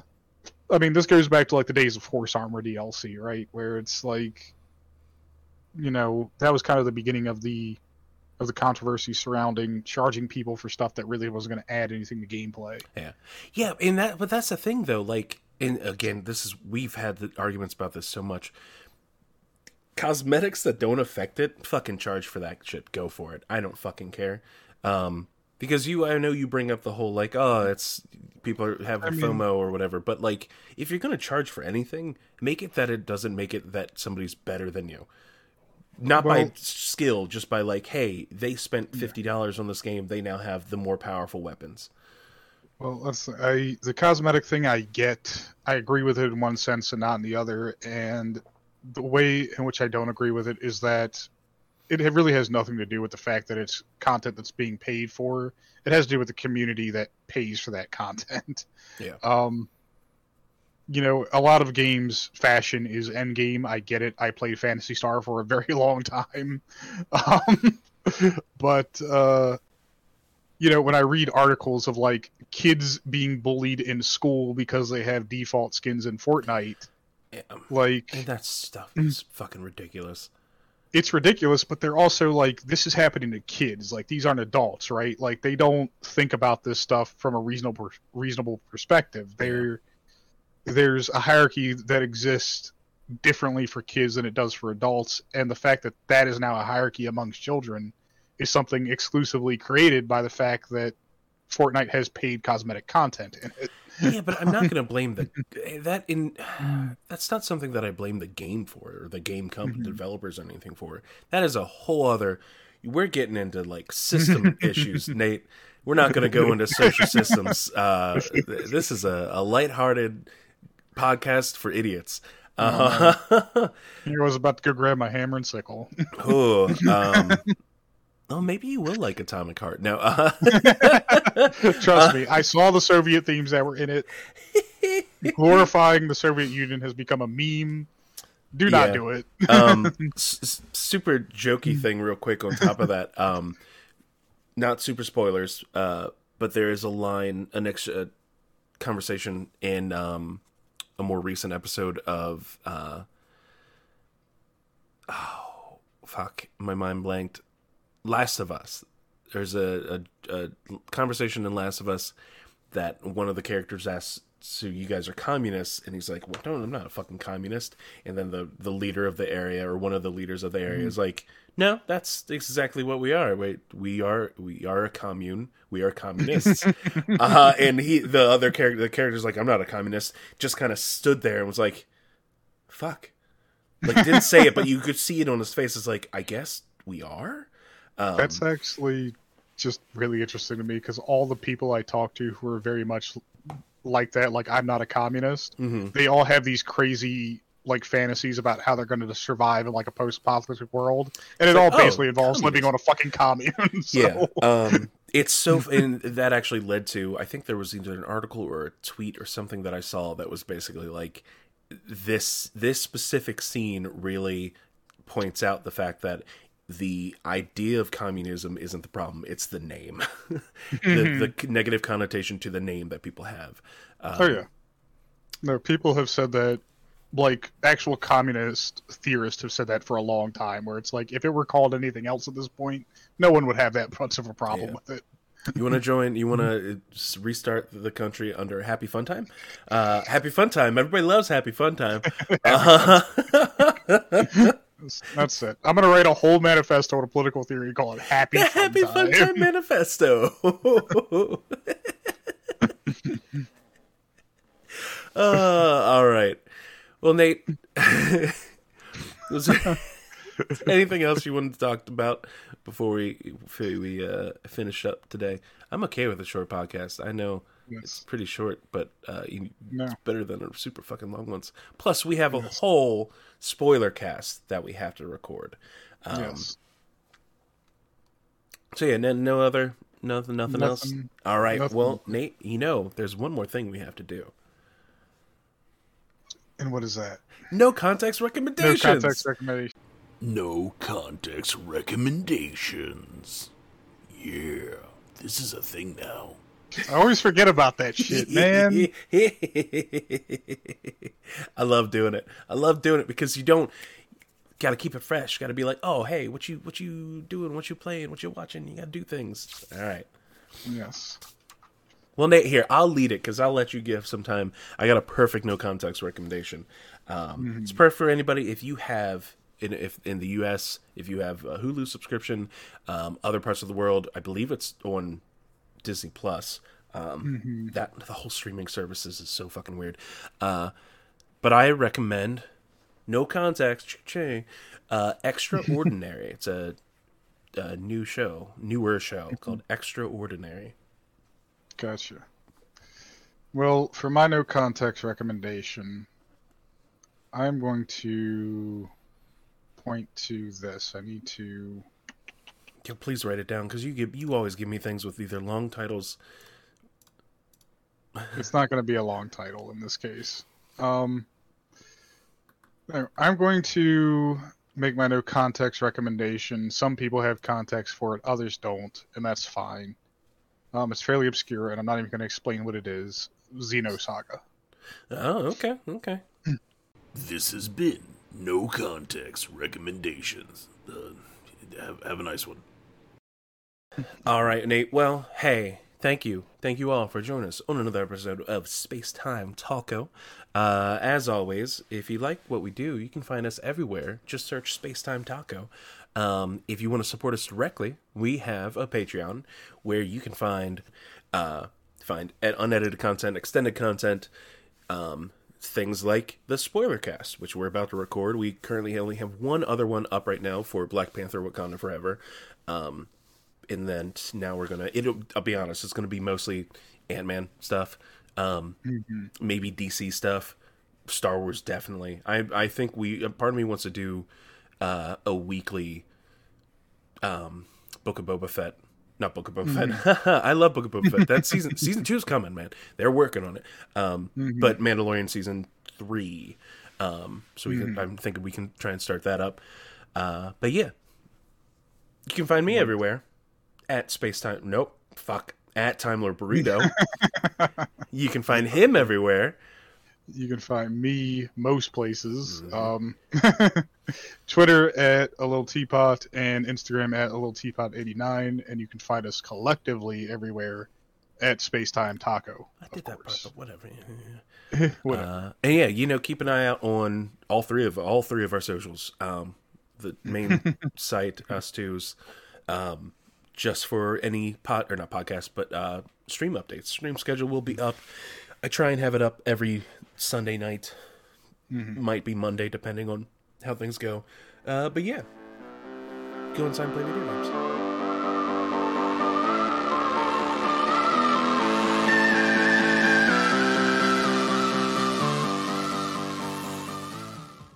I mean this goes back to like the days of horse armor DLC, right? Where it's like you know, that was kind of the beginning of the of the controversy surrounding charging people for stuff that really wasn't going to add anything to gameplay. Yeah, yeah, and that but that's the thing though, like and again, this is we've had the arguments about this so much. Cosmetics that don't affect it, fucking charge for that shit. Go for it. I don't fucking care. Um because you I know you bring up the whole like, oh, it's people are have I mean- FOMO or whatever, but like if you're gonna charge for anything, make it that it doesn't make it that somebody's better than you. not by skill, just by like, hey, they spent fifty dollars on this game. They now have the more powerful weapons. Well, that's I the cosmetic thing. I get. I agree with it in one sense and not in the other. And the way in which I don't agree with it is that it really has nothing to do with the fact that it's content that's being paid for. It has to do with the community that pays for that content. Yeah. Um. You know, a lot of games fashion is endgame. I get it. I played Phantasy Star for a very [laughs] long time. Um, [laughs] but uh you know, when I read articles of like kids being bullied in school because they have default skins in Fortnite, Yeah, like and that stuff mm. is fucking ridiculous. it's ridiculous, but they're also like this is happening to kids. Like these aren't adults, right? Like they don't think about this stuff from a reasonable reasonable perspective. There there's a hierarchy that exists differently for kids than it does for adults, and the fact that that is now a hierarchy amongst children is something exclusively created by the fact that Fortnite has paid cosmetic content in it. yeah, but I'm not [laughs] going to blame the that in [sighs] that's not something that I blame the game for or the game company developers or anything for. That is a whole other. We're getting into like system [laughs] issues, Nate. We're not going to go into social systems. Uh, th- this is a, a lighthearted podcast for idiots. Uh, [laughs] I was about to go grab my hammer and sickle. oh, um, oh, maybe you will like Atomic Heart. No, uh, [laughs] Trust me, I saw the Soviet themes that were in it. [laughs] Glorifying the Soviet Union has become a meme. Do not Yeah. do it. [laughs] um, s- super jokey thing, real quick. On top of that, um, not super spoilers, uh, but there is a line, an extra conversation in um, a more recent episode of. Uh, oh fuck! My mind blanked. Last of Us. There's a, a, a conversation in Last of Us that one of the characters asks, "So you guys are communists?" And he's like, "Well, no, I'm not a fucking communist." And then the the leader of the area or one of the leaders of the area is like, "No, that's exactly what we are. Wait, we are we are a commune. We are communists." [laughs] uh, and he, the other character, the character's like, "I'm not a communist." Just kind of stood there and was like, "Fuck." Like didn't say it, but you could see it on his face. It's like, I guess we are. Um, That's actually just really interesting to me because all the people I talk to who are very much like that, like I'm not a communist, mhm. they all have these crazy like fantasies about how they're going to survive in like a post-apocalyptic world, and it like, all oh, basically involves living on a fucking commune. [laughs] so, Yeah. Um, it's so, and that actually led to, I think there was either an article or a tweet or something that I saw that was basically like this, this specific scene really points out the fact that the idea of communism isn't the problem. It's the name, [laughs] the, the negative connotation to the name that people have. Um, Oh yeah. No, people have said that like actual communist theorists have said that for a long time where it's like if it were called anything else at this point, no one would have that [laughs] much of a problem Yeah. with it. You want to join? You want to restart the country under Happy Fun Time? Uh, happy Fun Time. Everybody loves Happy Fun Time. [laughs] Uh, That's, that's it. I'm gonna write a whole manifesto on a political theory called Happy the [laughs] Fun Happy Fun Time. Time Manifesto. [laughs] uh, all right. Well, Nate, [laughs] was there anything else you wanted to talk about before we before we uh, finish up today? I'm okay with a short podcast. I know it's pretty short, but uh, you, No. it's better than a super fucking long ones. Plus, we have a whole spoiler cast that we have to record. Um, yes. So yeah, no, no other, nothing, nothing, else. All right. nothing. Well, Nate, you know, there's one more thing we have to do. And what is that? No context recommendations. No recommendations. context recommendation. No context recommendations. Yeah, this is a thing now. I always forget about that shit, man. [laughs] I love doing it. I love doing it because you don't got to keep it fresh. Got to be like, oh, hey, what you what you doing? What you playing? What you watching? You got to do things. All right. yes. Well, Nate, here I'll lead it because I'll let you give some time. I got a perfect no context recommendation. Um, It's perfect for anybody if you have in if in the U.S. if you have a Hulu subscription, um, other parts of the world. I believe it's on Disney Plus. Um, That the whole streaming services is so fucking weird. Uh, but I recommend No context. Uh, Extraordinary. it's a, a new show, newer show called Extraordinary. Gotcha. Well, for my no context recommendation, I'm going to point to this. I need to. Yeah, please write it down because you give you always give me things with either long titles. It's not going to be a long title in this case. Um, I'm going to make my no context recommendation. Some people have context for it, others don't, and that's fine. Um, it's fairly obscure, and I'm not even going to explain what it is. Xenosaga. Oh, okay, okay. [clears throat] This has been No Context Recommendations. Uh, have, have a nice one. All right, Nate. Well, hey, thank you. Thank you all for joining us on another episode of Space Time Taco. Uh, as always, if you like what we do, you can find us everywhere. Just search Space Time Taco. Um, if you want to support us directly, we have a Patreon where you can find uh, find unedited content, extended content, um, things like the spoiler cast, which we're about to record. We currently only have one other one up right now for Black Panther: Wakanda Forever. Um, and then now we're gonna. It'll. I'll be honest. It's gonna be mostly Ant Man stuff. Um, maybe DC stuff. Star Wars definitely. I I think we. Part of me wants to do uh, a weekly um, Book of Boba Fett. Not Book of Boba Fett. [laughs] I love Book of Boba Fett. That season [laughs] season two's coming, man. They're working on it. Um, But Mandalorian season three. Um, so we can, I'm thinking we can try and start that up. Uh, but yeah, you can find me everywhere at Spacetime. Nope, fuck at Time Lord Burrito. [laughs] you can find him everywhere. You can find me most places. Um, [laughs] Twitter at a little teapot and Instagram at a little teapot eighty nine, and you can find us collectively everywhere at Spacetime Taco. I did that part, but whatever. Yeah. [laughs] Whatever. Uh, and yeah, you know, keep an eye out on all three of all three of our socials. Um, the main site, us two's, um, just for any pod or not podcast, but uh, stream updates. Stream schedule will be up. I try and have it up every Sunday night. Might be Monday, depending on how things go. Uh, but yeah, go inside and play video games.